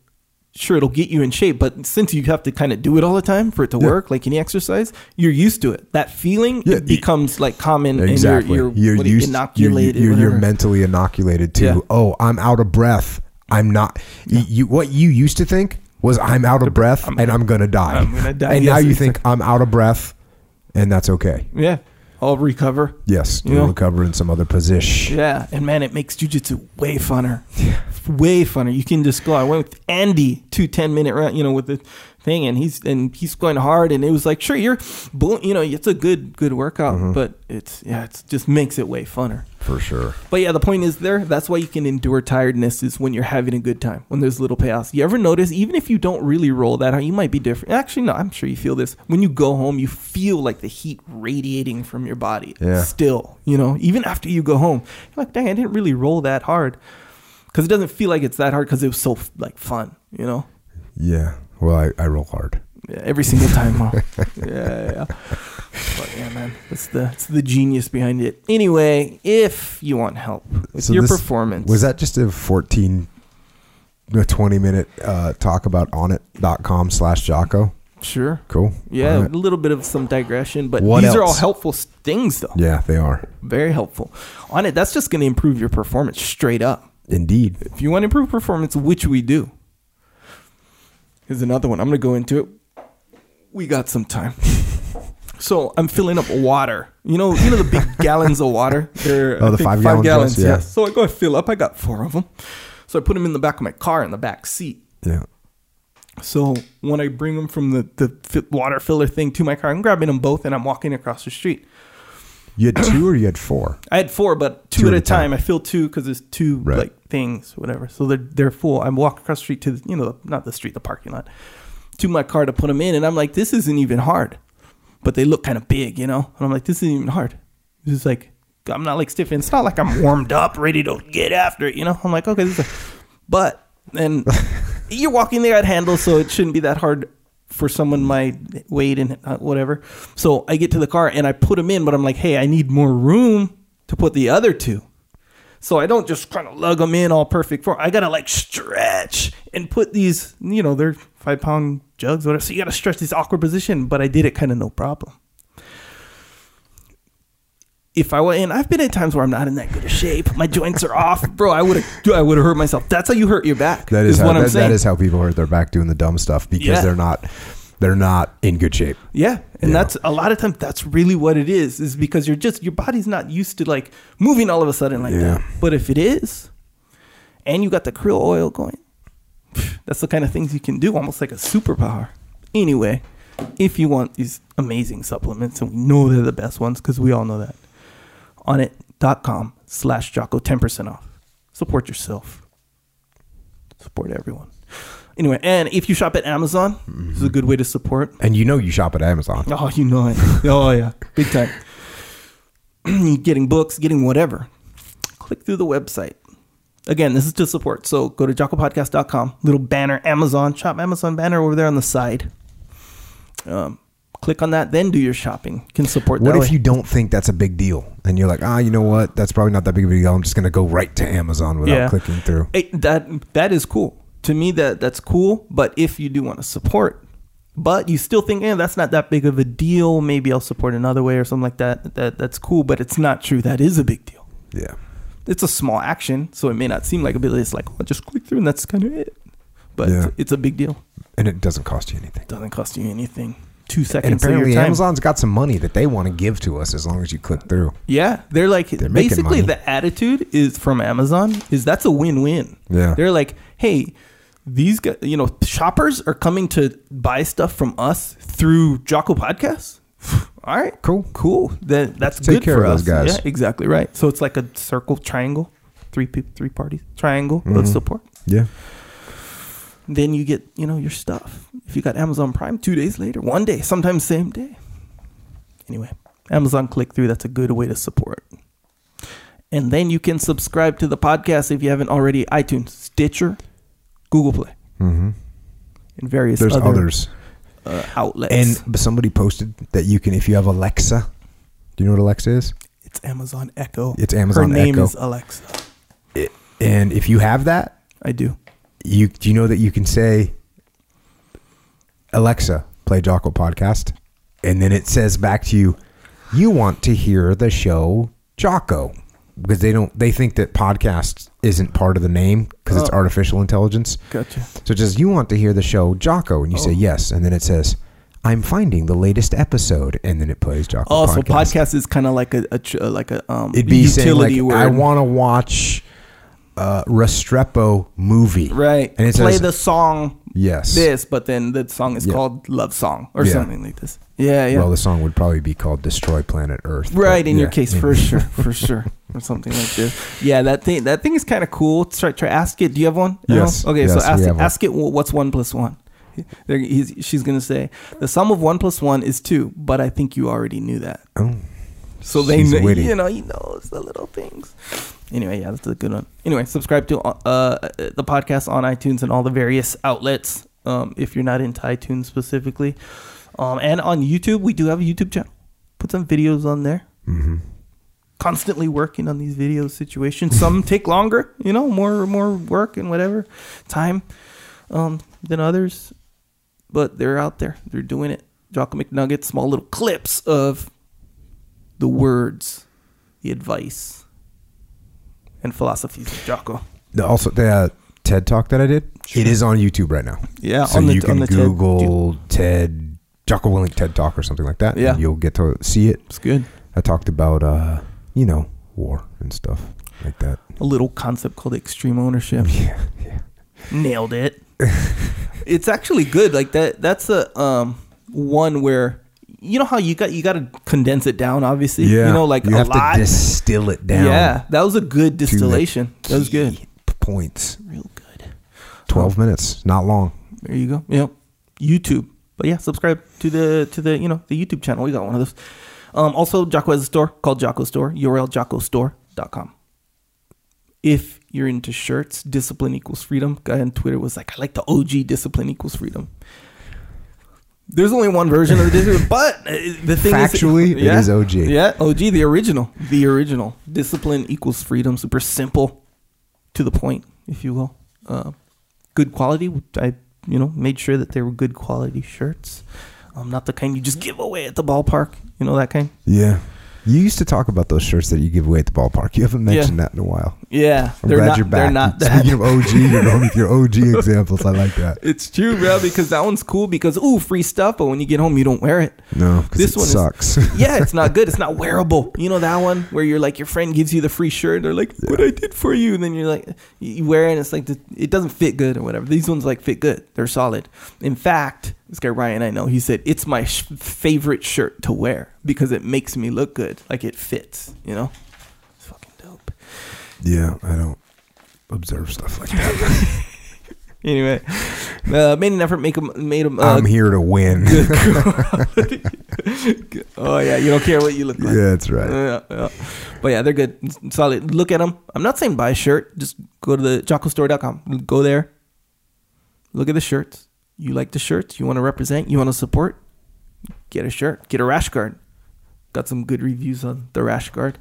sure it'll get you in shape but since you have to kind of do it all the time for it to Yeah. work like any exercise you're used to it that feeling Yeah, it becomes like common Exactly. and you're, you're, what do you- used- inoculated You're, you're, you're mentally inoculated to. Yeah. Oh, I'm out of breath. I'm not. You what you used to think was I'm out of breath and I'm gonna die. I'm gonna die. And now you think I'm out of breath, and that's okay. yeah i'll recover. Yes, You you'll know? recover in some other position. yeah and man it makes jujitsu way funner. Way funner. You can just go i went with andy two 10 minute round you know with the thing and he's and he's going hard and it was like sure you're you know it's a good good workout Mm-hmm. but it's yeah it just makes it way funner For sure. But yeah, the point is there. That's why you can endure tiredness is when you're having a good time, when there's little payoffs. You ever notice, even if you don't really roll that hard, you might be different. Actually, no, I'm sure you feel this. When you go home, you feel like the heat radiating from your body. Yeah. Still, you know, even after you go home, you're like, dang, I didn't really roll that hard. Because it doesn't feel like it's that hard because it was so like fun, you know? Yeah. Well, I, I roll hard. Yeah, every single time, huh? *laughs* yeah, yeah. But yeah, man, that's the it's the genius behind it. Anyway, if you want help with So your this- performance, Was that just a 14, a 20 minute uh, talk about onnit.com slash Jocko? Sure. Cool. Yeah, All right. a little bit of some digression, but What these are all else? helpful s- things, though. Yeah, they are. Very helpful. Onnit, that's just going to improve your performance straight up. Indeed. If you want to improve performance, which we do. Here's another one. I'm going to go into it. We got some time. So I'm filling up water. You know, you know the big *laughs* gallons of water. They're Oh, I the think five gallon jugs, yeah. So I go and fill up. I got four of them. So I put them in the back of my car in the back seat. Yeah. So when I bring them from the, the water filler thing to my car, I'm grabbing them both and I'm walking across the street. You had two or you had four? *clears throat* I had four, but two, at a time. I fill two because there's two Right. like things, whatever. So they're they're full. I'm walking across the street to you know not the street, the parking lot, to my car to put them in, and I'm like, this isn't even hard, but they look kind of big, you know. And I'm like, this isn't even hard. This is like I'm not like stiff. It's not like I'm warmed up, ready to get after it, you know. I'm like, okay, this is, a, but and *laughs* you're walking there at handle, so it shouldn't be that hard for someone my weight and uh, whatever. So I get to the car and I put them in, but I'm like, hey, I need more room to put the other two. So I don't just kind of lug them in all perfect form. I gotta like stretch and put these, you know, they're five pound jugs, whatever. So you gotta stretch this awkward position, but I did it kind of no problem. If I went in, I've been in times where I'm not in that good of shape. My joints are off, bro. I would have, I would have hurt myself. That's how you hurt your back. That is, how, what I'm that, saying. that is how people hurt their back doing the dumb stuff because Yeah. they're not they're not in good shape. Yeah, and that's a lot of times that's really what it is. Is because you're just your body's not used to like moving all of a sudden like Yeah. that. But if it is, and you got the krill oil going, that's the kind of things you can do, almost like a superpower. Anyway, if you want these amazing supplements, and we know they're the best ones because we all know that, onnit.com slash Jocko, 10% off. Support yourself. Support everyone. Anyway, and if you shop at Amazon, this is a good way to support. And you know you shop at Amazon. *laughs* Oh, you know it. Oh yeah, big time. *clears throat* Getting books, getting whatever. Click through the website. Again, this is to support. So go to jockopodcast.com, little banner, Amazon, shop Amazon banner over there on the side. Um, click on that, then do your shopping. Can support What that if way. you don't think that's a big deal? And you're like, ah, you know what? That's probably not that big of a deal. I'm just going to go right to Amazon without Yeah. clicking through. Hey, that that is cool. To me, that that's cool. But if you do want to support, but you still think, eh, that's not that big of a deal. Maybe I'll support another way or something like that. That that's cool, but it's not true. That is a big deal. Yeah. It's a small action, so it may not seem like a big deal. It's like, oh, just click through and that's kind of it. But Yeah. it's, it's a big deal. And it doesn't cost you anything. doesn't cost you anything. Two And seconds of apparently. Amazon's got some money that they want to give to us as long as you click through. Yeah, they're like They're basically the attitude is from Amazon is that's a win-win. Yeah. They're like, "Hey, these guys, you know, shoppers are coming to buy stuff from us through Jocko Podcast. *sighs* All right, Cool. cool. Then that's Take good care for of us. those guys. Yeah, exactly right. So it's like a circle triangle, three people, three parties, triangle Mm-hmm. of support. Yeah. Then you get, you know, your stuff. If you got Amazon Prime, two days later, one day, sometimes same day. Anyway, Amazon click through, that's a good way to support. And then you can subscribe to the podcast if you haven't already. iTunes, Stitcher, Google Play, hmm and various There's other others. uh, outlets. And somebody posted that you can, if you have Alexa, do you know what Alexa is? it's Amazon Echo. It's Amazon Her name Echo. is Alexa. And if you have that, I do. you do you know that you can say Alexa, play Jocko podcast, and then it says back to you, you want to hear the show Jocko because they don't they think that podcast isn't part of the name because it's Oh. artificial intelligence. Gotcha. So it says you want to hear the show Jocko, and you say Oh. yes, and then it says. I'm finding the latest episode, and then it plays Jocko. Oh, so podcast. is kind of like a, a tr- uh, like a um It'd be saying like, utility word. I want to watch uh, Restrepo movie. right. And it Play says the song yes. this, but then the song is Yeah. called Love Song or Yeah. something like this. Yeah, yeah. Well, the song would probably be called "Destroy Planet Earth." but right in your yeah. case, for *laughs* sure, for sure, or something like this. Yeah, that thing, that thing is kind of cool. Try, try ask it. Do you have one? No? Yes, Okay, yes, so ask it, ask it. What's one plus one? There, he's, she's gonna say the sum of one plus one is two, but I think you already knew that. Oh, So they, know, you know, he knows the little things. Anyway, yeah, that's a good one. Anyway, subscribe to uh, the podcast on iTunes and all the various outlets. Um, if you're not into iTunes specifically, um, and on YouTube, we do have a YouTube channel. Put some videos on there. hmm Constantly working on these video situations. Some *laughs* take longer, you know, more more work and whatever time um, than others, but they're out there. They're doing it. Jocko McNuggets, small little clips of the words, the advice, and philosophies of Jocko. The, also, the uh, TED talk that I did, it is on YouTube right now. Yeah, so on the- you on can the TED. Google TED Jocko Willink TED talk or something like that. Yeah. and you'll get to see it. It's good. I talked about, uh, you know, war and stuff like that. A little concept called extreme ownership. *laughs* Yeah, yeah. Nailed it. *laughs* it's actually good. Like that. That's a um one where you know how you got you got to condense it down. Obviously, Yeah, you know, like you a have lot. to distill it down. Yeah, that was a good distillation. That was good. Points. Real good. Twelve minutes, not long. There you go. Yep. YouTube. But yeah, subscribe to the to the you know the YouTube channel. We got one of those. Um, also, Jocko has a store called Jocko Store. URL jockostore.com. If you're into shirts, discipline equals freedom. Guy on Twitter was like, I like the OG discipline equals freedom. There's only one version of the discipline, but uh, the thing Factually, is, it is OG. Yeah, OG, the original, the original. Discipline equals freedom. Super simple, to the point, if you will. Uh, good quality. I, you know, made sure that they were good quality shirts. Um, not the kind you just give away at the ballpark. You know that kind. Yeah. You used to talk about those shirts that you give away at the ballpark. You haven't mentioned that in a while. Yeah, I'm they're glad not. you're back. They're not that. Speaking of OG, you're going with your OG *laughs* examples. I like that. It's true, bro. Because that one's cool. Because ooh, free stuff. But when you get home, you don't wear it. No, This it one is- sucks. *laughs* yeah, it's not good. It's not *laughs* wearable. You know that one where you're like your friend gives you the free shirt. They're like, "What I did for you," and then you're like, you wear it. and It's like the, it doesn't fit good or whatever. These ones like fit good. They're solid. In fact, this guy Ryan, I know, he said it's my sh- favorite shirt to wear because it makes me look good. Like it fits. You know, it's fucking dope. yeah, I don't observe stuff like that. *laughs* anyway, uh, made an effort, make him, made him. Uh, I'm here to win. *laughs* oh yeah, you don't care what you look like. yeah, that's right. Yeah, yeah. But yeah, they're good. Solid. Look at them. I'm not saying buy a shirt. Just go to the jockostore.com. Go there. Look at the shirts. You like the shirts? You want to represent? You want to support? Get a shirt. Get a rash guard. Got some good reviews on the rash guard.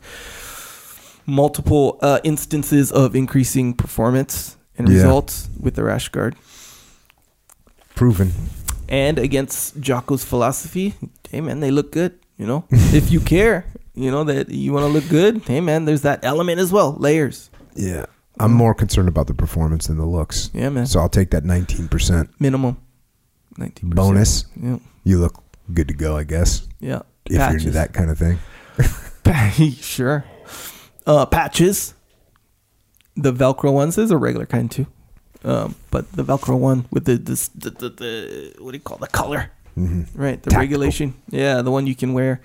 Multiple uh, instances of increasing performance and Yeah. results with the rash guard. Proven. And against Jocko's philosophy, hey man, they look good. You know, *laughs* if you care, you know that you want to look good. Hey man, there's that element as well. Layers. Yeah. I'm more concerned about the performance than the looks. Yeah, man. So I'll take that 19% Minimum. 19%. bonus. Yeah. You look good to go, I guess. Yeah. If you're into that kind of thing. *laughs* *laughs* *laughs* sure. Uh, patches. The Velcro ones is a regular kind too. Um, but the Velcro one with the this the, the, the what do you call it? the color? hmm Right, the Tactical. regulation. Yeah, the one you can wear.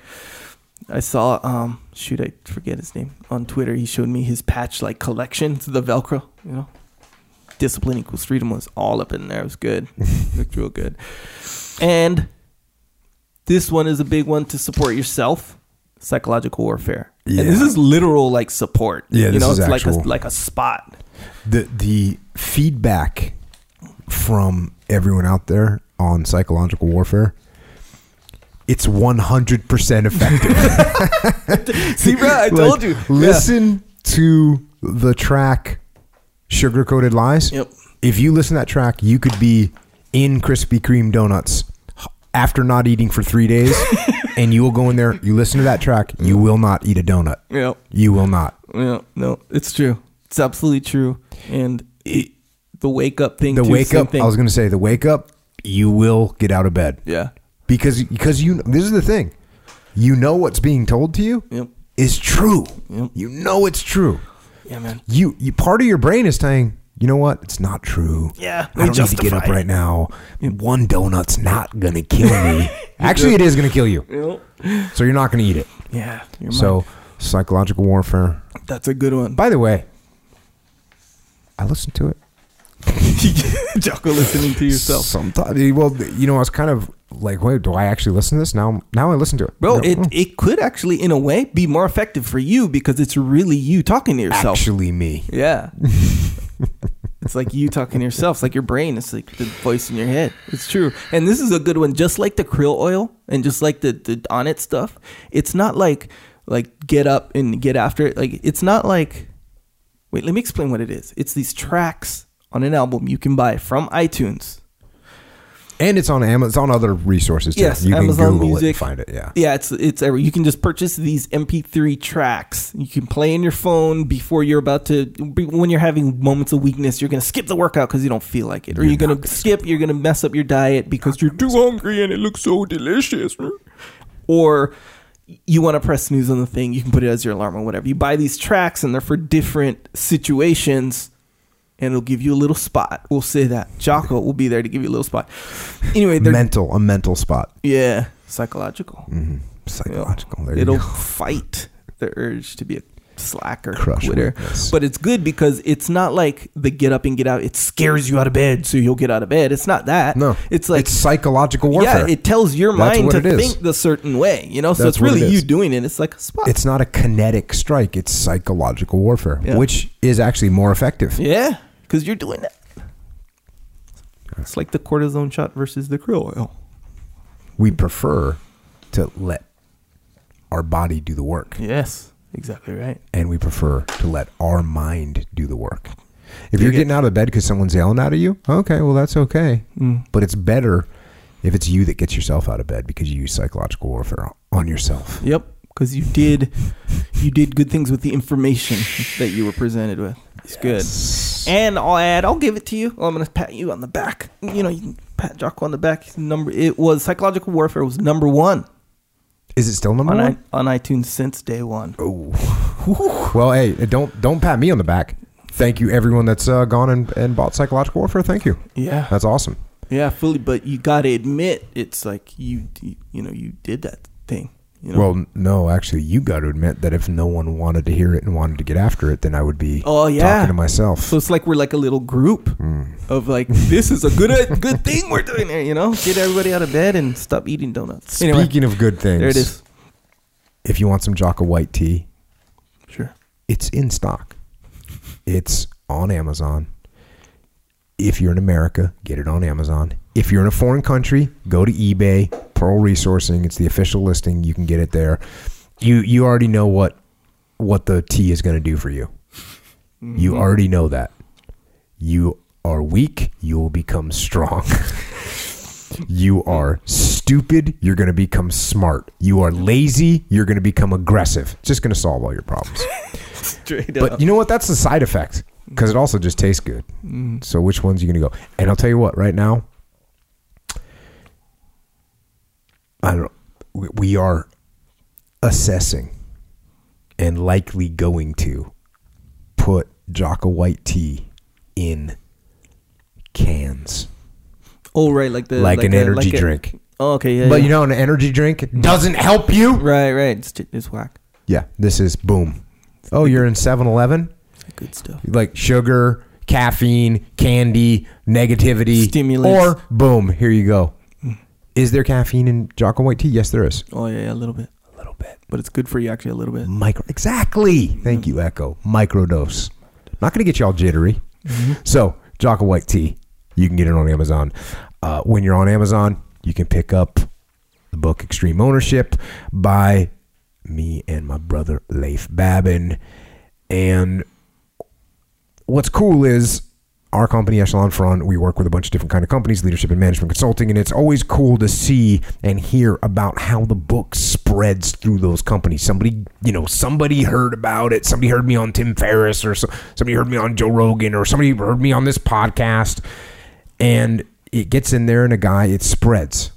I saw um shoot, I forget his name. On Twitter he showed me his patch like collection, It's the Velcro, you know. Discipline equals freedom was all up in there. It was good. Looked real good. And this one is a big one to support yourself. Psychological warfare. And this is literal like support. Yeah, you this know, is it's like a like a spot. The the feedback from everyone out there on psychological warfare, it's 100% effective. *laughs* See, bro, I *laughs* Like, told you. Listen to the track Sugar Coated Lies. Yep. If you listen to that track, you could be in Krispy Kreme donuts after not eating for three days, *laughs* and you will go in there. You listen to that track, you will not eat a donut. Yep. You will not. Yeah, no, it's true. It's absolutely true. And it, the wake up thing. The too, wake same up. Thing. I was going to say the wake up. You will get out of bed yeah. because because you. This is the thing. You know what's being told to you Yep. is true. Yep. You know it's true. Yeah, man. You you part of your brain is saying, you know what? It's not true. Yeah, I don't need to get up right now. One donut's not gonna kill me. *laughs* Actually, it is gonna kill you. Yep. So you're not gonna eat it. Yeah. You're So psychological warfare. that's a good one. By the way, I listened to it. *laughs* Jocko listening to yourself. Sometimes, well, you know, I was kind of like, wait, do I actually listen to this now? Now I listen to it, Bro, No, it, no. it could actually, in a way, be more effective for you because it's really you talking to yourself. actually me. Yeah. *laughs* it's like you talking to yourself. It's like your brain. It's like the voice in your head. It's true. And this is a good one. Just like the krill oil and just like the, the Onnit stuff, it's not like like get up and get after it. Like it's not like wait, let me explain what it is. It's these tracks on an album you can buy from iTunes. And it's on Amazon. It's on other resources too. Yes, you can Amazon Music. and find it. Yeah. Yeah, it's it's. You can just purchase these MP3 tracks. You can play in your phone before you're about to. When you're having moments of weakness, you're gonna skip the workout because you don't feel like it, or You're you're, gonna gonna skip. You're gonna mess up your diet because you're too hungry and it looks so delicious. Or you want to press snooze on the thing, you can put it as your alarm or whatever. You buy these tracks and they're for different situations. And it'll give you a little spot. We'll say that. Jocko will be there to give you a little spot. Anyway, they're mental, a mental spot. yeah, psychological. Mm-hmm. Psychological. It'll go. fight the urge to be a slacker, Crush quitter. weakness. But it's good because it's not like the get up and get out. It scares you out of bed, so you'll get out of bed. It's not that. No, it's like it's psychological warfare. yeah, it tells your mind to is. think the certain way. You know, so That's it's really it you doing it. It's like a spot. it's not a kinetic strike. It's psychological warfare, Yeah. which is actually more effective. yeah, because you're doing that. It's like the cortisone shot versus the krill oil. We prefer to let our body do the work, Yes, exactly right. and we prefer to let our mind do the work. If You you're get- getting out of bed because someone's yelling at you, okay, well that's okay. Mm. But it's better if it's you that gets yourself out of bed because you use psychological warfare on yourself. Yep, because you did you did good things with the information that you were presented with. It's good. And I'll add, I'll give it to you. I'm gonna pat you on the back. You know, you can pat Jocko on the back. Number it was psychological warfare was number one Is it still number on one? I, on iTunes since day one. Oh. well, hey, don't don't pat me on the back. Thank you, everyone that's uh, gone and, and bought psychological warfare. Thank you. Yeah, That's awesome. yeah, fully. But you gotta admit, it's like you, you, you know, you did that thing. You know? Well, no, actually, you got to admit that if no one wanted to hear it and wanted to get after it, then I would be oh yeah. talking to myself. So it's like we're like a little group Hmm. of like this is a good good thing we're doing there. You know, get everybody out of bed and stop eating donuts. Anyway, Speaking of good things, there it is. If you want some Jocko White tea, Sure. it's in stock. It's on Amazon. If you're in America, get it on Amazon. If you're in a foreign country, go to eBay, Pearl Resourcing. It's the official listing. You can get it there. You you already know what what the tea is going to do for you. You mm-hmm. already know that. You are weak, you will become strong. *laughs* you are stupid, you're going to become smart. You are lazy, you're going to become aggressive. It's just going to solve all your problems. *laughs* Straight But you know what? That's the side effect because it also just tastes good. Mm. So which one's you going to go? And I'll tell you what. Right now, I don't. know. We, are assessing and likely going to put Jocko White tea in cans, oh right, like the like, an a- energy like a- drink. Oh, okay, yeah. but yeah. you know, an energy drink doesn't help you. right, right. It's, it's whack. Yeah, this is boom. Oh, you're in 7-Eleven? Good stuff. like sugar, caffeine, candy, negativity, Stimulants. or boom, here you go. Is there caffeine in Jocko White tea? Yes, there is. Oh yeah, yeah, a little bit, A little bit. but it's good for you actually a little bit. Micro. Exactly. Thank you, Echo. Microdose. Not going to get you all jittery. So, Jocko White tea. You can get it on Amazon. Uh, when you're on Amazon, you can pick up the book Extreme Ownership by me and my brother Leif Babin. And what's cool is our company echelon front we work with a bunch of different kind of companies leadership and management consulting and it's always cool to see and hear about how the book spreads through those companies somebody you know somebody heard about it somebody heard me on tim ferriss or so, somebody heard me on joe rogan or somebody heard me on this podcast and it gets in there and a guy it spreads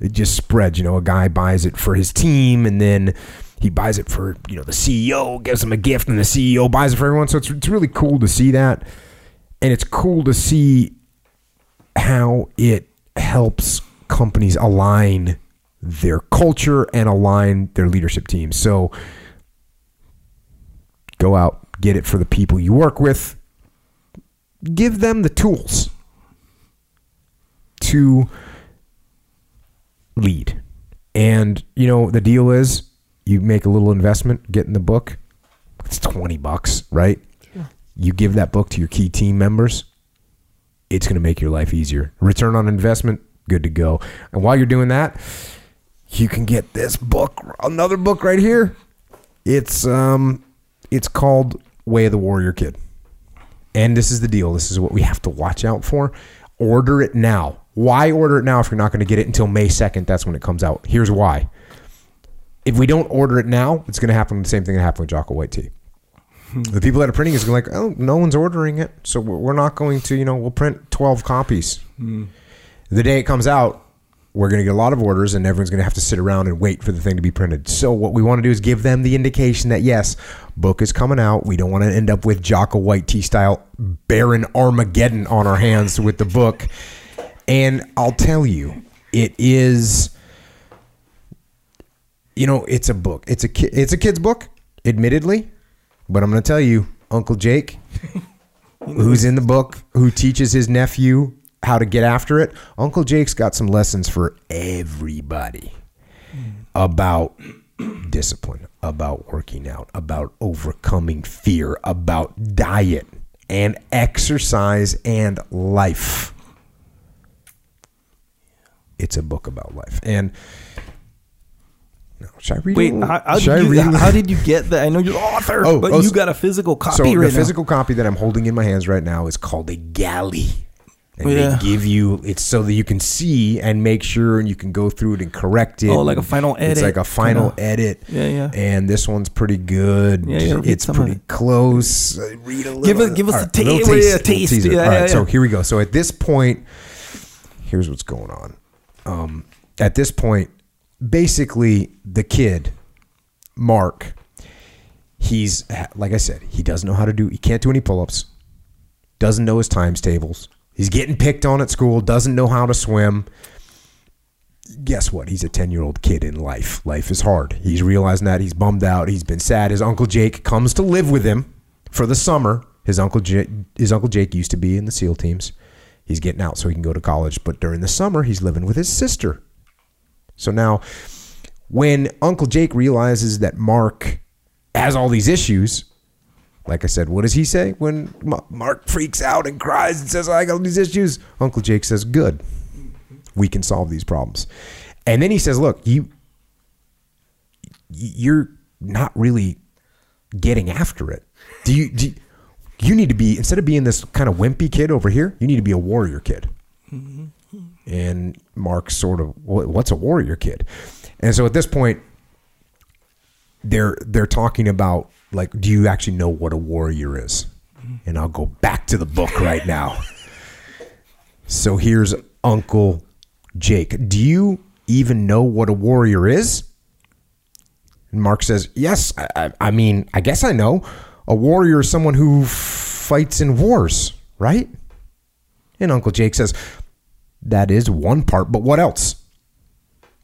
it just spreads. You know, a guy buys it for his team, and then he buys it for you know the CEO, gives him a gift, and the CEO buys it for everyone. So it's it's really cool to see that, and it's cool to see how it helps companies align their culture and align their leadership teams. So go out, get it for the people you work with, give them the tools to lead. And you know, the deal is you make a little investment, get in the book. It's 20 bucks, right? You give that book to your key team members. It's going to make your life easier. Return on investment, good to go. And while you're doing that, you can get this book, another book right here. It's um it's called Way of the Warrior Kid. And this is the deal. This is what we have to watch out for. Order it now. Why order it now if you're not going to get it until May 2nd? That's when it comes out. Here's why. If we don't order it now, it's going to happen the same thing that happened with Jocko White Tea. The people that are printing is like, oh, no one's ordering it. So we're not going to, you know, we'll print 12 copies. Hmm. The day it comes out, we're going to get a lot of orders and everyone's going to have to sit around and wait for the thing to be printed. So what we want to do is give them the indication that yes, book is coming out. We don't want to end up with Jocko White Tea style barren Armageddon on our hands with the book. And I'll tell you, it is you know, it's a book. It's a ki- it's a kid's book, admittedly, but I'm going to tell you, Uncle Jake, *laughs* who's in the book, who teaches his nephew how to get after it. Uncle Jake's got some lessons for everybody hmm. about discipline, about working out, about overcoming fear, about diet and exercise and life. It's a book about life. And no, should I read Wait, it? how, how, Should I did you, read how did you get that? I know you're the author, Oh, but oh, you got a physical copy So right the physical copy that I'm holding in my hands right now is called a galley. And Yeah. they give you it's so that you can see and make sure and you can go through it and correct it. Oh, like a final edit. It's like a final kinda. edit. Yeah, yeah. And this one's pretty good. Yeah, you it's pretty it. close. Read a little. Give us- give us a right, ta- taste, a taste. teaser. Yeah, All right, yeah, so here we go. So at this point, here's what's going on. Um, at this point, basically, the kid, Mark, he's like I said, he doesn't know how to do. He can't do any pull-ups. Doesn't know his times tables. He's getting picked on at school. Doesn't know how to swim. guess what? He's a 10 year old kid in life. Life is hard. He's realizing that. He's bummed out. He's been sad. His Uncle Jake comes to live with him for the summer. His Uncle, J- his Uncle Jake used to be in the SEAL teams. He's getting out so he can go to college. But during the summer, he's living with his sister. So now, when Uncle Jake realizes that Mark has all these issues, like I said, what does he say when Mark freaks out and cries and says, I got all these issues? Uncle Jake says, Good. We can solve these problems. And then he says, Look, you you're not really getting after it. Do you, do you you need to be instead of being this kind of wimpy kid over here, you need to be a warrior kid. Mm-hmm. And Mark sort of, what's a warrior kid? And so at this point, they're they're talking about like, do you actually know what a warrior is? Mm-hmm. And I'll go back to the book right now. *laughs* So here's Uncle Jake. Do you even know what a warrior is? And Mark says, Yes, I, I, I mean, I guess I know. A warrior is someone who fights in wars, right? And Uncle Jake says, That is one part, but what else?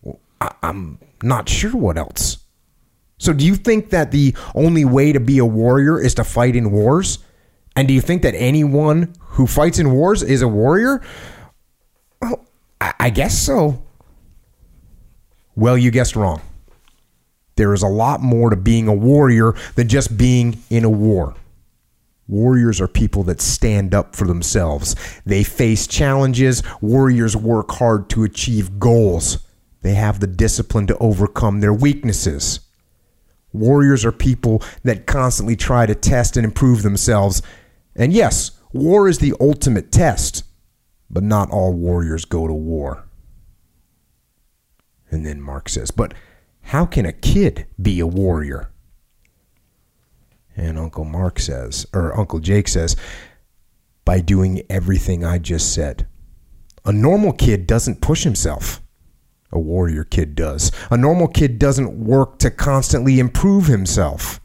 "Well, I, I'm not sure what else. So, do you think that the only way to be a warrior is to fight in wars? And do you think that anyone who fights in wars is a warrior? Well, I, I guess so. Well, you guessed wrong. There is a lot more to being a warrior than just being in a war. Warriors are people that stand up for themselves. They face challenges. Warriors work hard to achieve goals. They have the discipline to overcome their weaknesses. Warriors are people that constantly try to test and improve themselves. And yes, war is the ultimate test, but not all warriors go to war. And then Mark says, But how can a kid be a warrior? And Uncle Mark says, or Uncle Jake says, by doing everything I just said. A normal kid doesn't push himself. A warrior kid does. A normal kid doesn't work to constantly improve himself.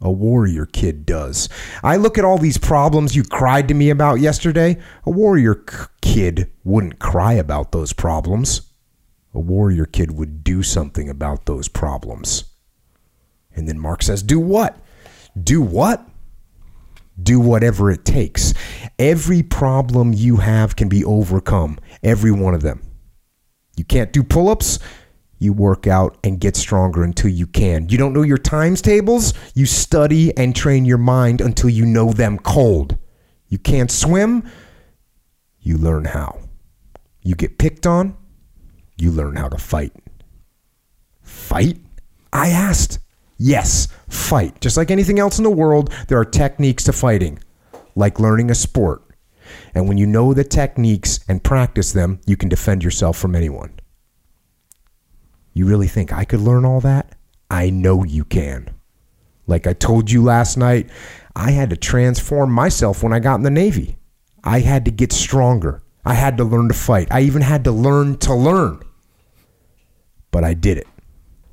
A warrior kid does. I look at all these problems you cried to me about yesterday. A warrior k- kid wouldn't cry about those problems. A warrior kid would do something about those problems. And then Mark says, Do what? Do what? Do whatever it takes. Every problem you have can be overcome, every one of them. You can't do pull ups, you work out and get stronger until you can. You don't know your times tables, you study and train your mind until you know them cold. You can't swim, you learn how. You get picked on, you learn how to fight. Fight? I asked. Yes, fight. Just like anything else in the world, there are techniques to fighting, like learning a sport. And when you know the techniques and practice them, you can defend yourself from anyone. You really think I could learn all that? I know you can. Like I told you last night, I had to transform myself when I got in the Navy. I had to get stronger. I had to learn to fight. I even had to learn to learn. But I did it.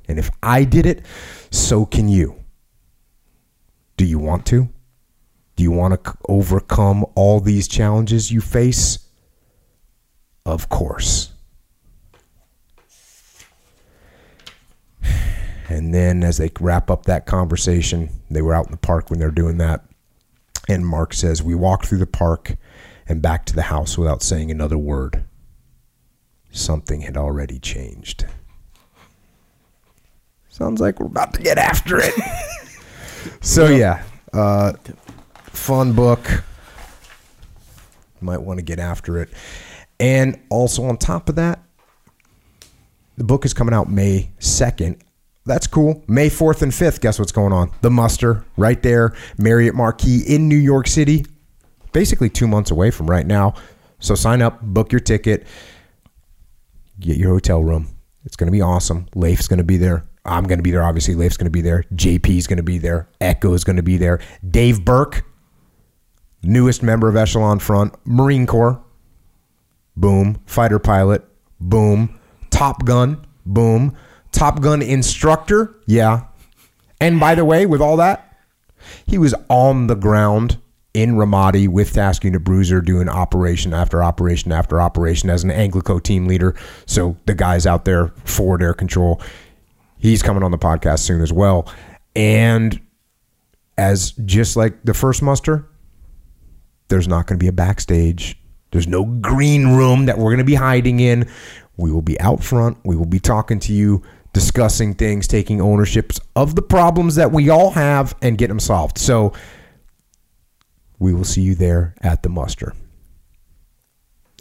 And if I did it, so can you. Do you want to? Do you want to overcome all these challenges you face? Of course. And then as they wrap up that conversation, they were out in the park when they're doing that. And Mark says, We walked through the park and back to the house without saying another word. Something had already changed. Sounds like we're about to get after it. *laughs* so, yeah, uh, fun book. Might want to get after it. And also, on top of that, the book is coming out May 2nd. That's cool. May 4th and 5th, guess what's going on? The Muster, right there, Marriott Marquis in New York City. Basically, two months away from right now. So sign up, book your ticket, get your hotel room. It's going to be awesome. Leif's going to be there. I'm going to be there, obviously. Leif's going to be there. JP's going to be there. Echo is going to be there. Dave Burke, newest member of Echelon Front, Marine Corps. Boom. Fighter pilot. Boom. Top Gun. Boom. Top Gun instructor. Yeah. And by the way, with all that, he was on the ground in Ramadi with Task Unit Bruiser doing operation after operation after operation as an Anglico team leader. So the guys out there forward air control, he's coming on the podcast soon as well. And as just like the first muster, there's not going to be a backstage. There's no green room that we're going to be hiding in. We will be out front. We will be talking to you, discussing things, taking ownerships of the problems that we all have and get them solved. So we will see you there at the muster.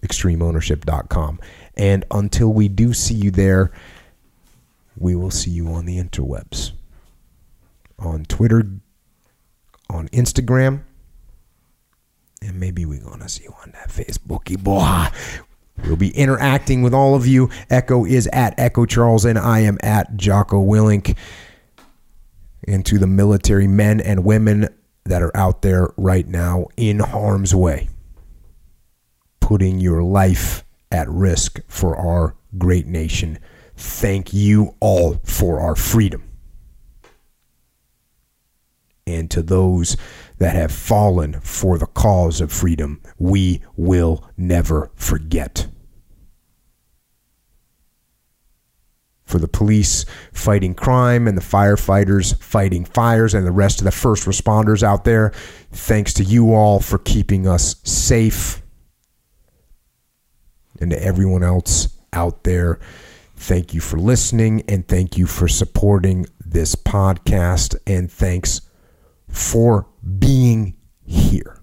ExtremeOwnership.com. And until we do see you there, we will see you on the interwebs. On Twitter, on Instagram, and maybe we're gonna see you on that Facebooky boy. We'll be interacting with all of you. Echo is at Echo Charles, and I am at Jocko Willink. And to the military men and women that are out there right now in harm's way, putting your life at risk for our great nation. Thank you all for our freedom. And to those that have fallen for the cause of freedom, we will never forget. For the police fighting crime and the firefighters fighting fires and the rest of the first responders out there, thanks to you all for keeping us safe. And to everyone else out there, thank you for listening and thank you for supporting this podcast. And thanks for being here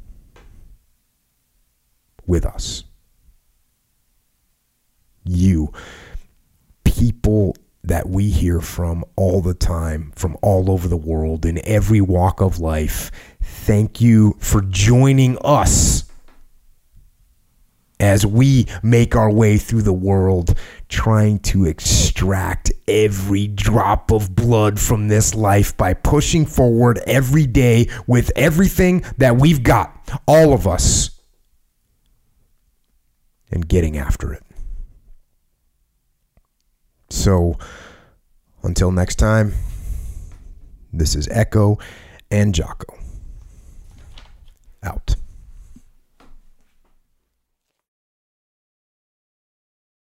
with us. You, people that we hear from all the time, from all over the world, in every walk of life, thank you for joining us as we make our way through the world trying to extract every drop of blood from this life by pushing forward every day with everything that we've got, all of us, and getting after it. So, until next time, this is Echo and Jocko.